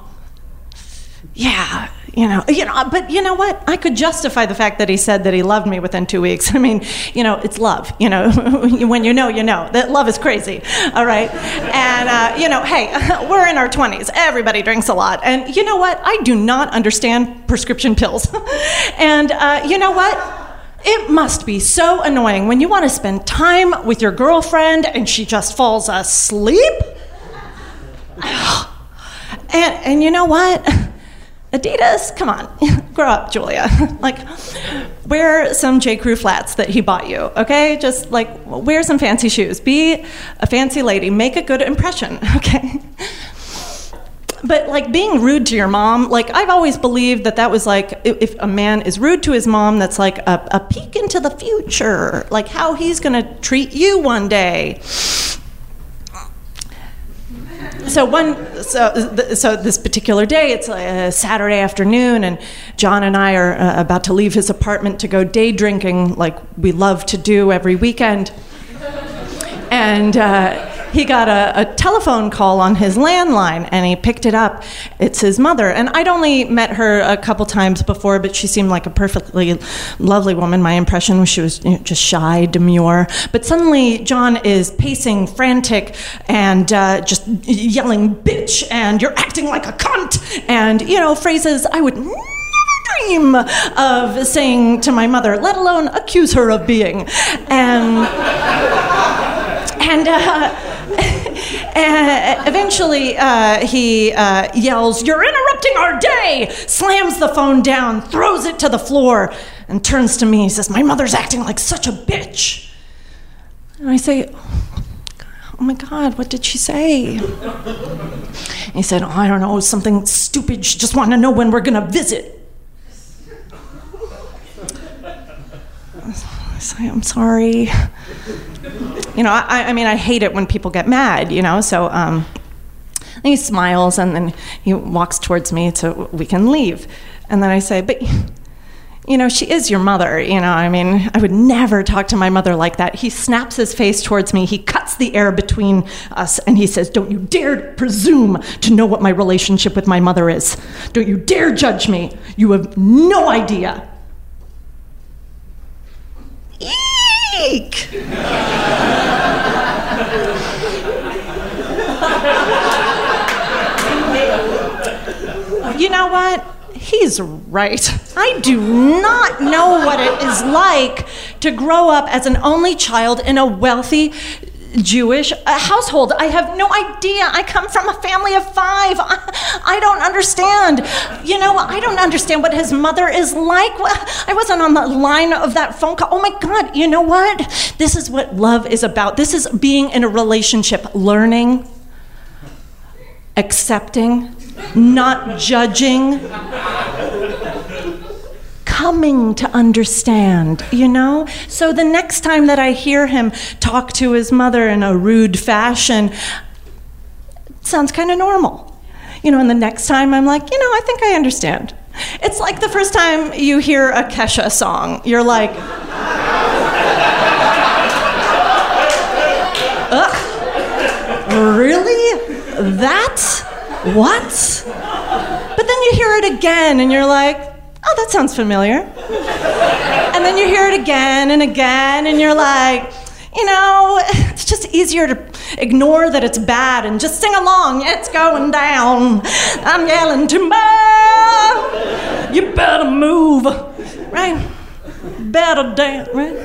Yeah, you know, you know, but you know what? I could justify the fact that he said that he loved me within two weeks. [LAUGHS] I mean, you know, it's love. You know, [LAUGHS] when you know, you know. That love is crazy. All right, and uh, you know, hey, [LAUGHS] we're in our twenties. Everybody drinks a lot, and you know what? I do not understand prescription pills. and uh, you know what? It must be so annoying when you want to spend time with your girlfriend and she just falls asleep. [SIGHS] And, and you know what? Adidas, come on, [LAUGHS] grow up, Julia. [LAUGHS] like, wear some J. Crew flats that he bought you, okay? Just like wear some fancy shoes. Be a fancy lady. Make a good impression, [LAUGHS] okay? But like being rude to your mom, like I've always believed that that was like if, a man is rude to his mom, that's like a, a peek into the future, like how he's gonna treat you one day so one so so this particular day it's a saturday afternoon and john and i are uh, about to leave his apartment to go day drinking like we love to do every weekend. And uh, he got a, a telephone call on his landline and he picked it up. It's his mother. And I'd only met her a couple times before, but she seemed like a perfectly lovely woman. My impression was she was you know, just shy, demure. But suddenly, John is pacing, frantic, and uh, just yelling, bitch, and you're acting like a cunt, and, you know, phrases I would never dream of saying to my mother, let alone accuse her of being. And, and, uh, and eventually uh, he uh, yells, You're interrupting our day! Slams the phone down, throws it to the floor, and turns to me. He says, My mother's acting like such a bitch. And I say, Oh my God, what did she say? he said, oh, I don't know, something stupid. She just wanted to know when we're going to visit. I say, I'm sorry. You know, I, I mean, I hate it when people get mad, you know, so um, he smiles and then he walks towards me so we can leave. And then I say, But you know, she is your mother. You know, I mean, I would never talk to my mother like that. He snaps his face towards me. He cuts the air between us and he says, Don't you dare presume to know what my relationship with my mother is. Don't you dare judge me. You have no idea. Eek! you know what? He's right. I do not know what it is like to grow up as an only child in a wealthy Jewish household. I have no idea. I come from a family of five. I, I, don't understand. You know, I don't understand what his mother is like. I wasn't on the line of that phone call. Oh my God, you know what? This is what love is about. This is being in a relationship, learning, accepting, not judging, coming to understand, you know? So the next time that I hear him talk to his mother in a rude fashion, sounds kind of normal. You know, and the next time I'm like, you know, I think I understand. It's like the first time you hear a Kesha song, you're like, Ugh, really? That? What? But then you hear it again and you're like, that sounds familiar. And then you hear it again and again and you're like, you know, it's just easier to ignore that it's bad and just sing along. It's going down. I'm yelling timber. You better move. Right? Better dance, right?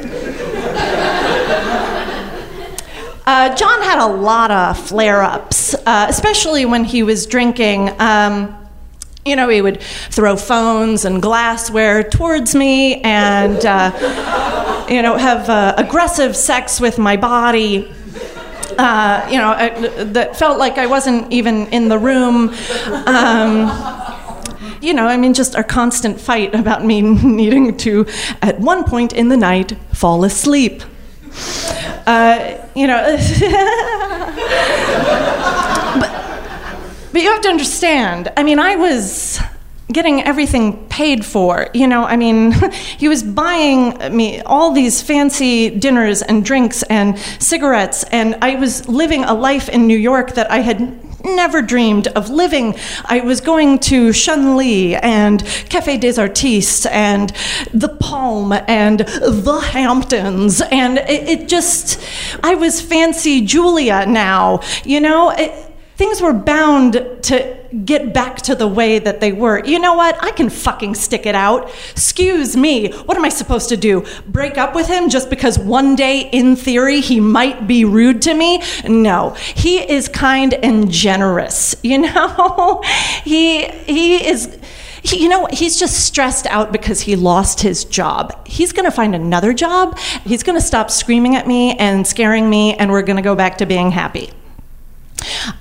Uh, John had a lot of flare ups, uh, especially when he was drinking. Um, you know, he would throw phones and glassware towards me and, uh, you know, have uh, aggressive sex with my body. Uh, you know, I, that felt like I wasn't even in the room. Um, you know, I mean, just our constant fight about me [LAUGHS] needing to, at one point in the night, fall asleep. Uh, you know, [LAUGHS] but you have to understand. I mean, I was getting everything paid for. You know, I mean, [LAUGHS] he was buying me all these fancy dinners and drinks and cigarettes, and I was living a life in New York that I had never dreamed of living. I was going to Chun-Li and Cafe des Artistes and The Palm and The Hamptons. And it, it just, I was fancy Julia now, you know? It, things were bound to get back to the way that they were. You know what? I can fucking stick it out. Excuse me. What am I supposed to do? Break up with him just because one day, in theory, he might be rude to me? No. He is kind and generous. [LAUGHS] You know? he he is he, you know, he's just stressed out because he lost his job. He's going to find another job. He's going to stop screaming at me and scaring me, and we're going to go back to being happy.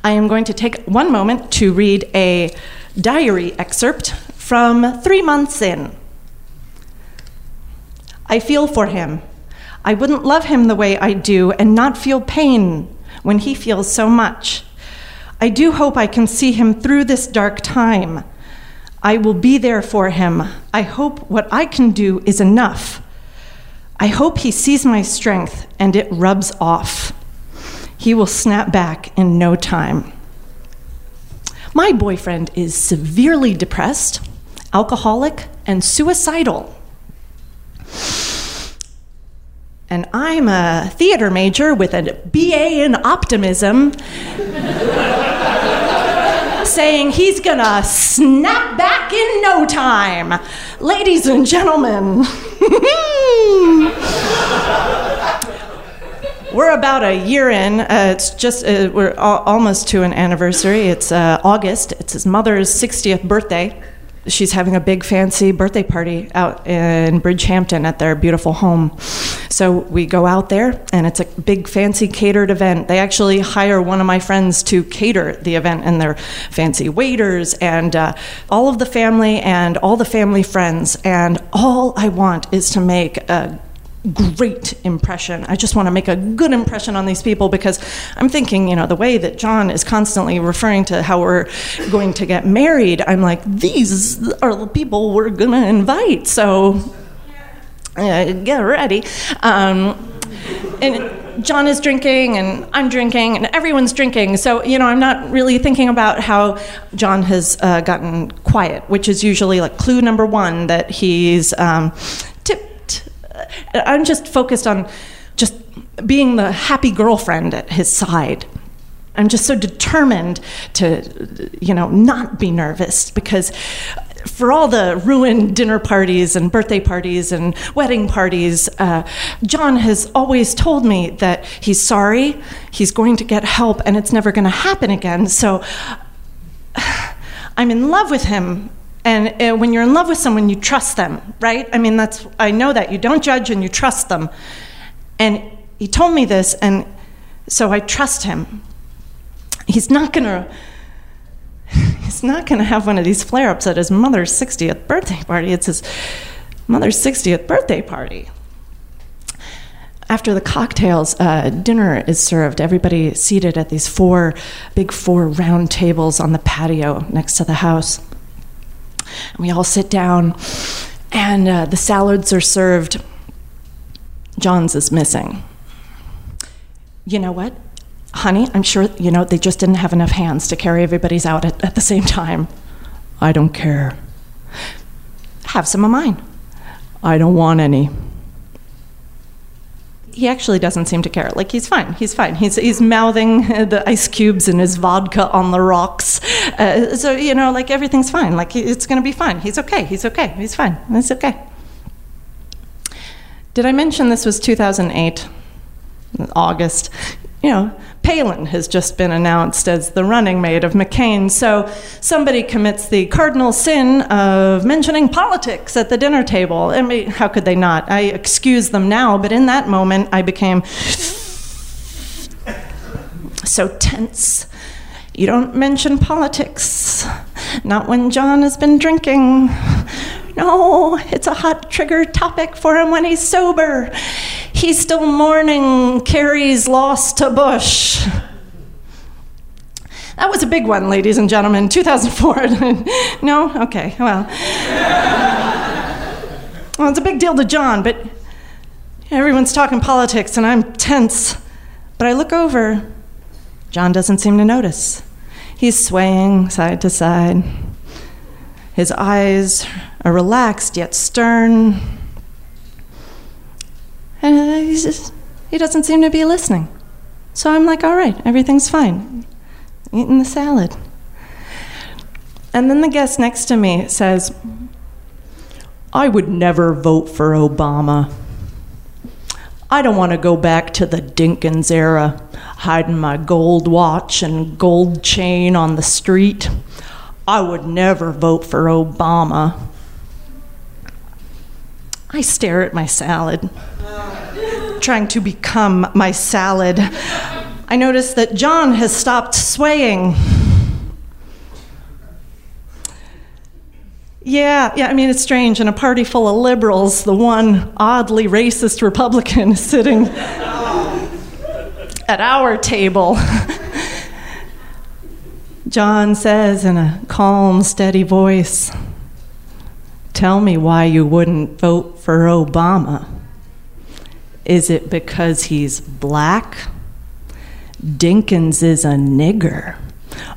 I am going to take one moment to read a diary excerpt from three months in. I feel for him. I wouldn't love him the way I do and not feel pain when he feels so much. I do hope I can see him through this dark time. I will be there for him. I hope what I can do is enough. I hope he sees my strength and it rubs off. He will snap back in no time. My boyfriend is severely depressed, alcoholic, and suicidal. And I'm a theater major with a BA in optimism, [LAUGHS] saying he's gonna snap back in no time. Ladies and gentlemen, [LAUGHS] we're about a year in. Uh, it's just, uh, we're al- almost to an anniversary. It's uh, August, it's his mother's 60th birthday she's having a big fancy birthday party out in Bridgehampton at their beautiful home. So we go out there, and it's a big fancy catered event. They actually hire one of my friends to cater the event, and they're fancy waiters and uh, all of the family and all the family friends. And all I want is to make a great impression. I just want to make a good impression on these people because I'm thinking, you know, the way that John is constantly referring to how we're going to get married, I'm like, these are the people we're going to invite. So uh, get ready. Um, and John is drinking, and I'm drinking, and everyone's drinking. So, you know, I'm not really thinking about how John has uh, gotten quiet, which is usually like clue number one that he's um. I'm just focused on just being the happy girlfriend at his side. I'm just so determined to, you know, not be nervous because for all the ruined dinner parties and birthday parties and wedding parties, uh, John has always told me that he's sorry, he's going to get help, and it's never going to happen again. So [SIGHS] I'm in love with him. And uh, when you're in love with someone, you trust them, right? I mean, that's, I know that. You don't judge and you trust them. And he told me this, and so I trust him. He's not to [LAUGHS] he's not going to have one of these flare ups at his mother's 60th birthday party. It's his mother's 60th birthday party. After the cocktails, uh, dinner is served. Everybody seated at these four, big four round tables on the patio next to the house. And we all sit down, and uh, the salads are served. John's is missing. You know what? honey, I'm sure, you know, they just didn't have enough hands to carry everybody's out at, at the same time. I don't care. Have some of mine. I don't want any. He actually doesn't seem to care. Like he's fine. He's fine. He's he's mouthing [LAUGHS] the ice cubes and his vodka on the rocks. Uh, so you know, like everything's fine. Like it's gonna be fine. He's okay. He's okay. He's fine. It's okay. Did I mention this was 2008, August? You know, Palin has just been announced as the running mate of McCain. So somebody commits the cardinal sin of mentioning politics at the dinner table. I mean, how could they not? I excuse them now, but in that moment, I became so tense. You don't mention politics. Not when John has been drinking. No, it's a hot trigger topic for him when he's sober. He's still mourning Kerry's loss to Bush. That was a big one, ladies and gentlemen. 2004. [LAUGHS] no? Okay, well. Well, it's a big deal to John, but everyone's talking politics and I'm tense. But I look over. John doesn't seem to notice. He's swaying side to side. His eyes are relaxed yet stern. And just, he doesn't seem to be listening. So I'm like, all right, everything's fine. Eating the salad. And then the guest next to me says, I would never vote for Obama. I don't want to go back to the Dinkins era, hiding my gold watch and gold chain on the street. I would never vote for Obama. I stare at my salad, trying to become my salad. I notice that John has stopped swaying. Yeah, yeah, I mean, it's strange. In a party full of liberals, the one oddly racist Republican is [LAUGHS] sitting at our table. [LAUGHS] John says in a calm, steady voice, Tell me why you wouldn't vote for Obama. Is it because he's black? Dinkins is a nigger.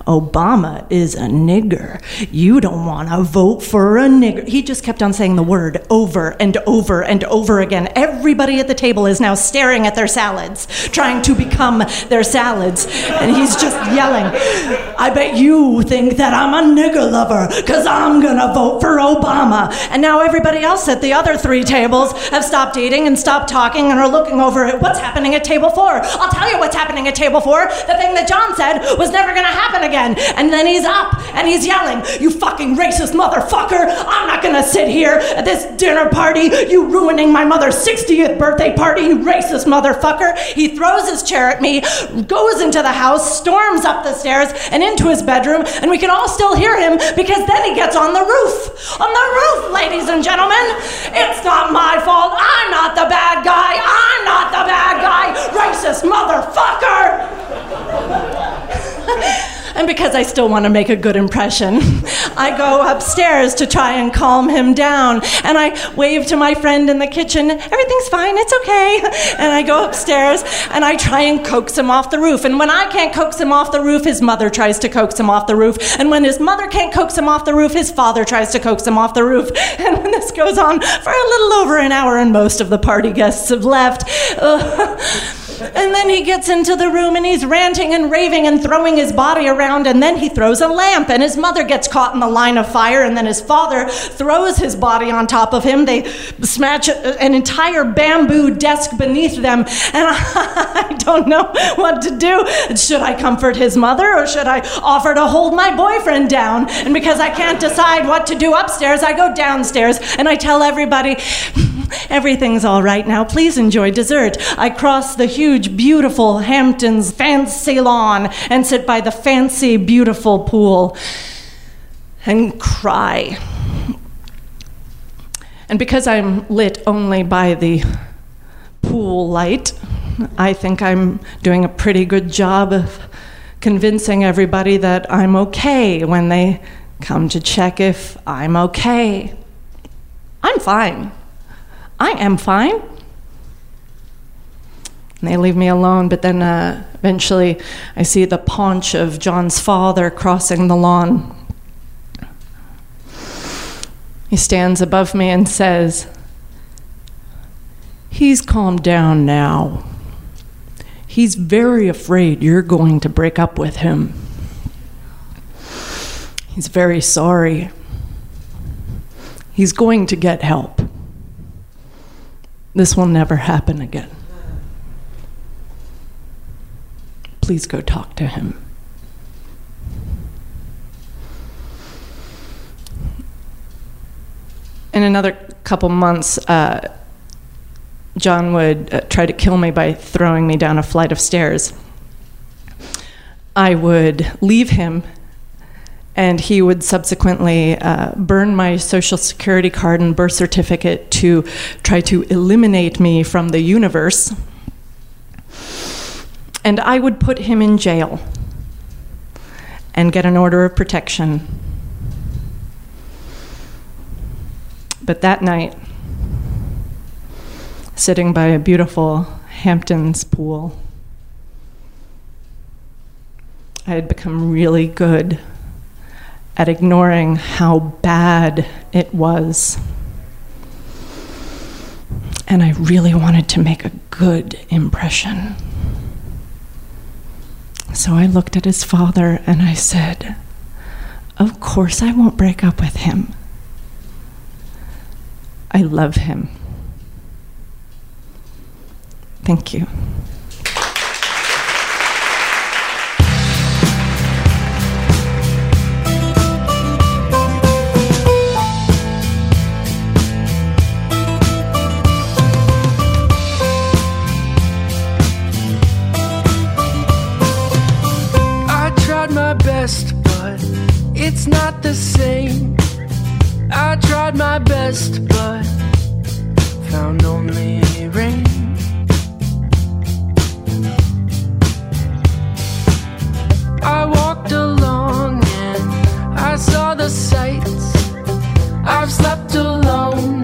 Obama is a nigger. You don't want to vote for a nigger. He just kept on saying the word over and over and over again. Everybody at the table is now staring at their salads, trying to become their salads. And he's just yelling, I bet you think that I'm a nigger lover because I'm going to vote for Obama. And now everybody else at the other three tables have stopped eating and stopped talking and are looking over at what's happening at table four. I'll tell you what's happening at table four. The thing that John said was never going to happen again. And then he's up and he's yelling, You fucking racist motherfucker! I'm not gonna sit here at this dinner party, you ruining my mother's 60th birthday party, you racist motherfucker! He throws his chair at me, goes into the house, storms up the stairs and into his bedroom, and we can all still hear him because then he gets on the roof. On the roof, ladies and gentlemen! It's not my fault. I'm not the bad guy. I'm not the bad guy. Racist motherfucker! And because I still want to make a good impression, [LAUGHS] I go upstairs to try and calm him down. And I wave to my friend in the kitchen, everything's fine, it's okay. [LAUGHS] And I go upstairs and I try and coax him off the roof. And when I can't coax him off the roof, his mother tries to coax him off the roof. And when his mother can't coax him off the roof, his father tries to coax him off the roof. [LAUGHS] And this goes on for a little over an hour and most of the party guests have left, and then he gets into the room and he's ranting and raving and throwing his body around. And then he throws a lamp, and his mother gets caught in the line of fire. And then his father throws his body on top of him. They smash an entire bamboo desk beneath them. And [LAUGHS] I don't know what to do. Should I comfort his mother or should I offer to hold my boyfriend down? And because I can't decide what to do upstairs, I go downstairs and I tell everybody, [LAUGHS] everything's all right now. Please enjoy dessert. I cross the huge, beautiful Hamptons fancy lawn and sit by the fancy, beautiful pool and cry. And because I'm lit only by the pool light, I think I'm doing a pretty good job of convincing everybody that I'm okay when they come to check if I'm okay. I'm fine. I am fine. And they leave me alone, but then uh, eventually I see the paunch of John's father crossing the lawn. He stands above me and says, He's calmed down now. He's very afraid you're going to break up with him. He's very sorry. He's going to get help. This will never happen again. Please go talk to him. In another couple months, uh, John would uh, try to kill me by throwing me down a flight of stairs. I would leave him, and he would subsequently uh, burn my social security card and birth certificate to try to eliminate me from the universe. And I would put him in jail and get an order of protection. But that night, sitting by a beautiful Hamptons pool, I had become really good at ignoring how bad it was. And I really wanted to make a good impression. So I looked at his father and I said, Of course, I won't break up with him. I love him. Thank you. It's not the same. I tried my best, but found only rain. I walked along and I saw the sights. I've slept alone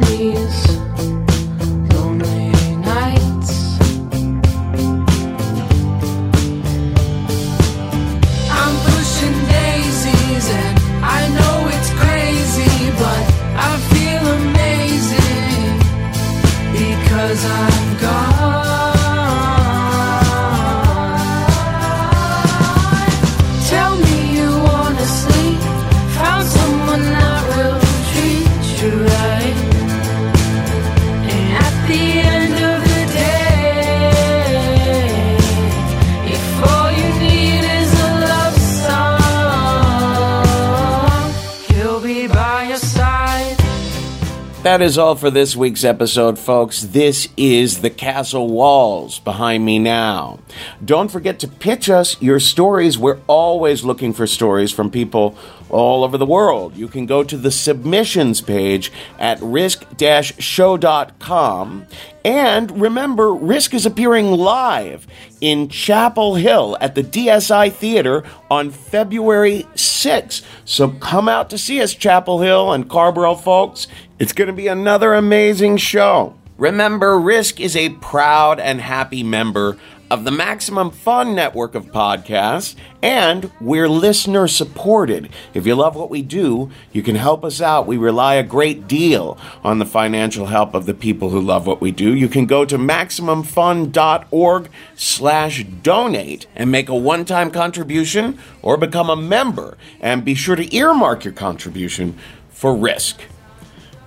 That is all for this week's episode, folks. This is The Castle Walls behind me now. Don't forget to pitch us your stories. We're always looking for stories from people all over the world. You can go to the submissions page at risk-show.com. And remember, Risk is appearing live in Chapel Hill at the DSI Theater on February 6th. So come out to see us, Chapel Hill and Carrboro folks. It's going to be another amazing show. Remember, Risk is a proud and happy member of the Maximum Fun network of podcasts, and we're listener supported. If you love what we do, you can help us out. We rely a great deal on the financial help of the people who love what we do. You can go to maximumfun.org slash donate and make a one-time contribution or become a member. And be sure to earmark your contribution for risk.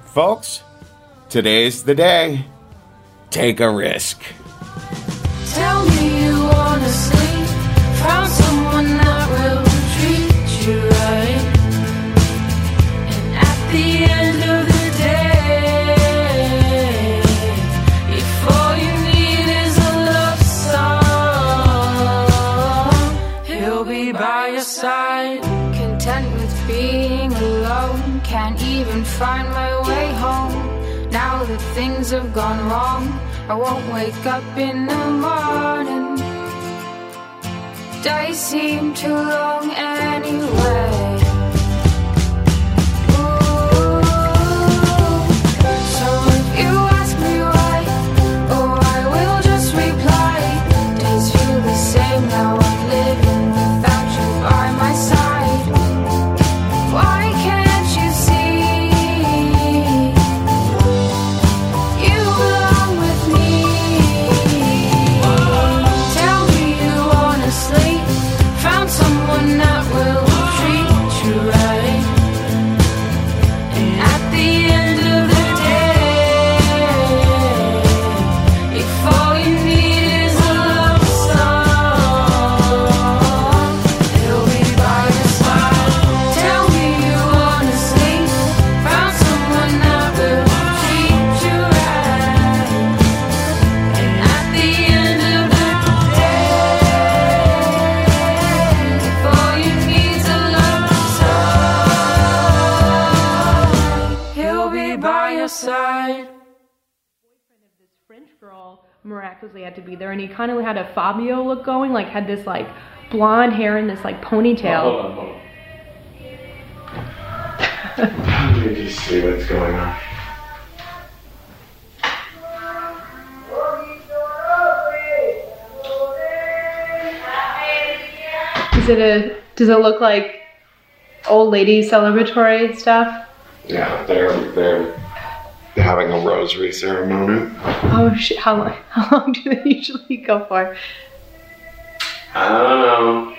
Folks, today's the day. Take a risk. Tell me you wanna sleep. Found someone that will treat you right. And at the end of the day, if all you need is a love song, he'll be by your side. Content with being alone, can't even find my way home. Now that things have gone wrong, I won't wake up in the morning. Days seem too long anyway. Look going, like had this like blonde hair and this like ponytail. on, hold on. Let me just see what's going on. Is it a? Does it look like old lady celebratory stuff? Yeah, they're they're having a rosary ceremony. Oh shit! How long? [LAUGHS] How long do they usually go for? I don't know.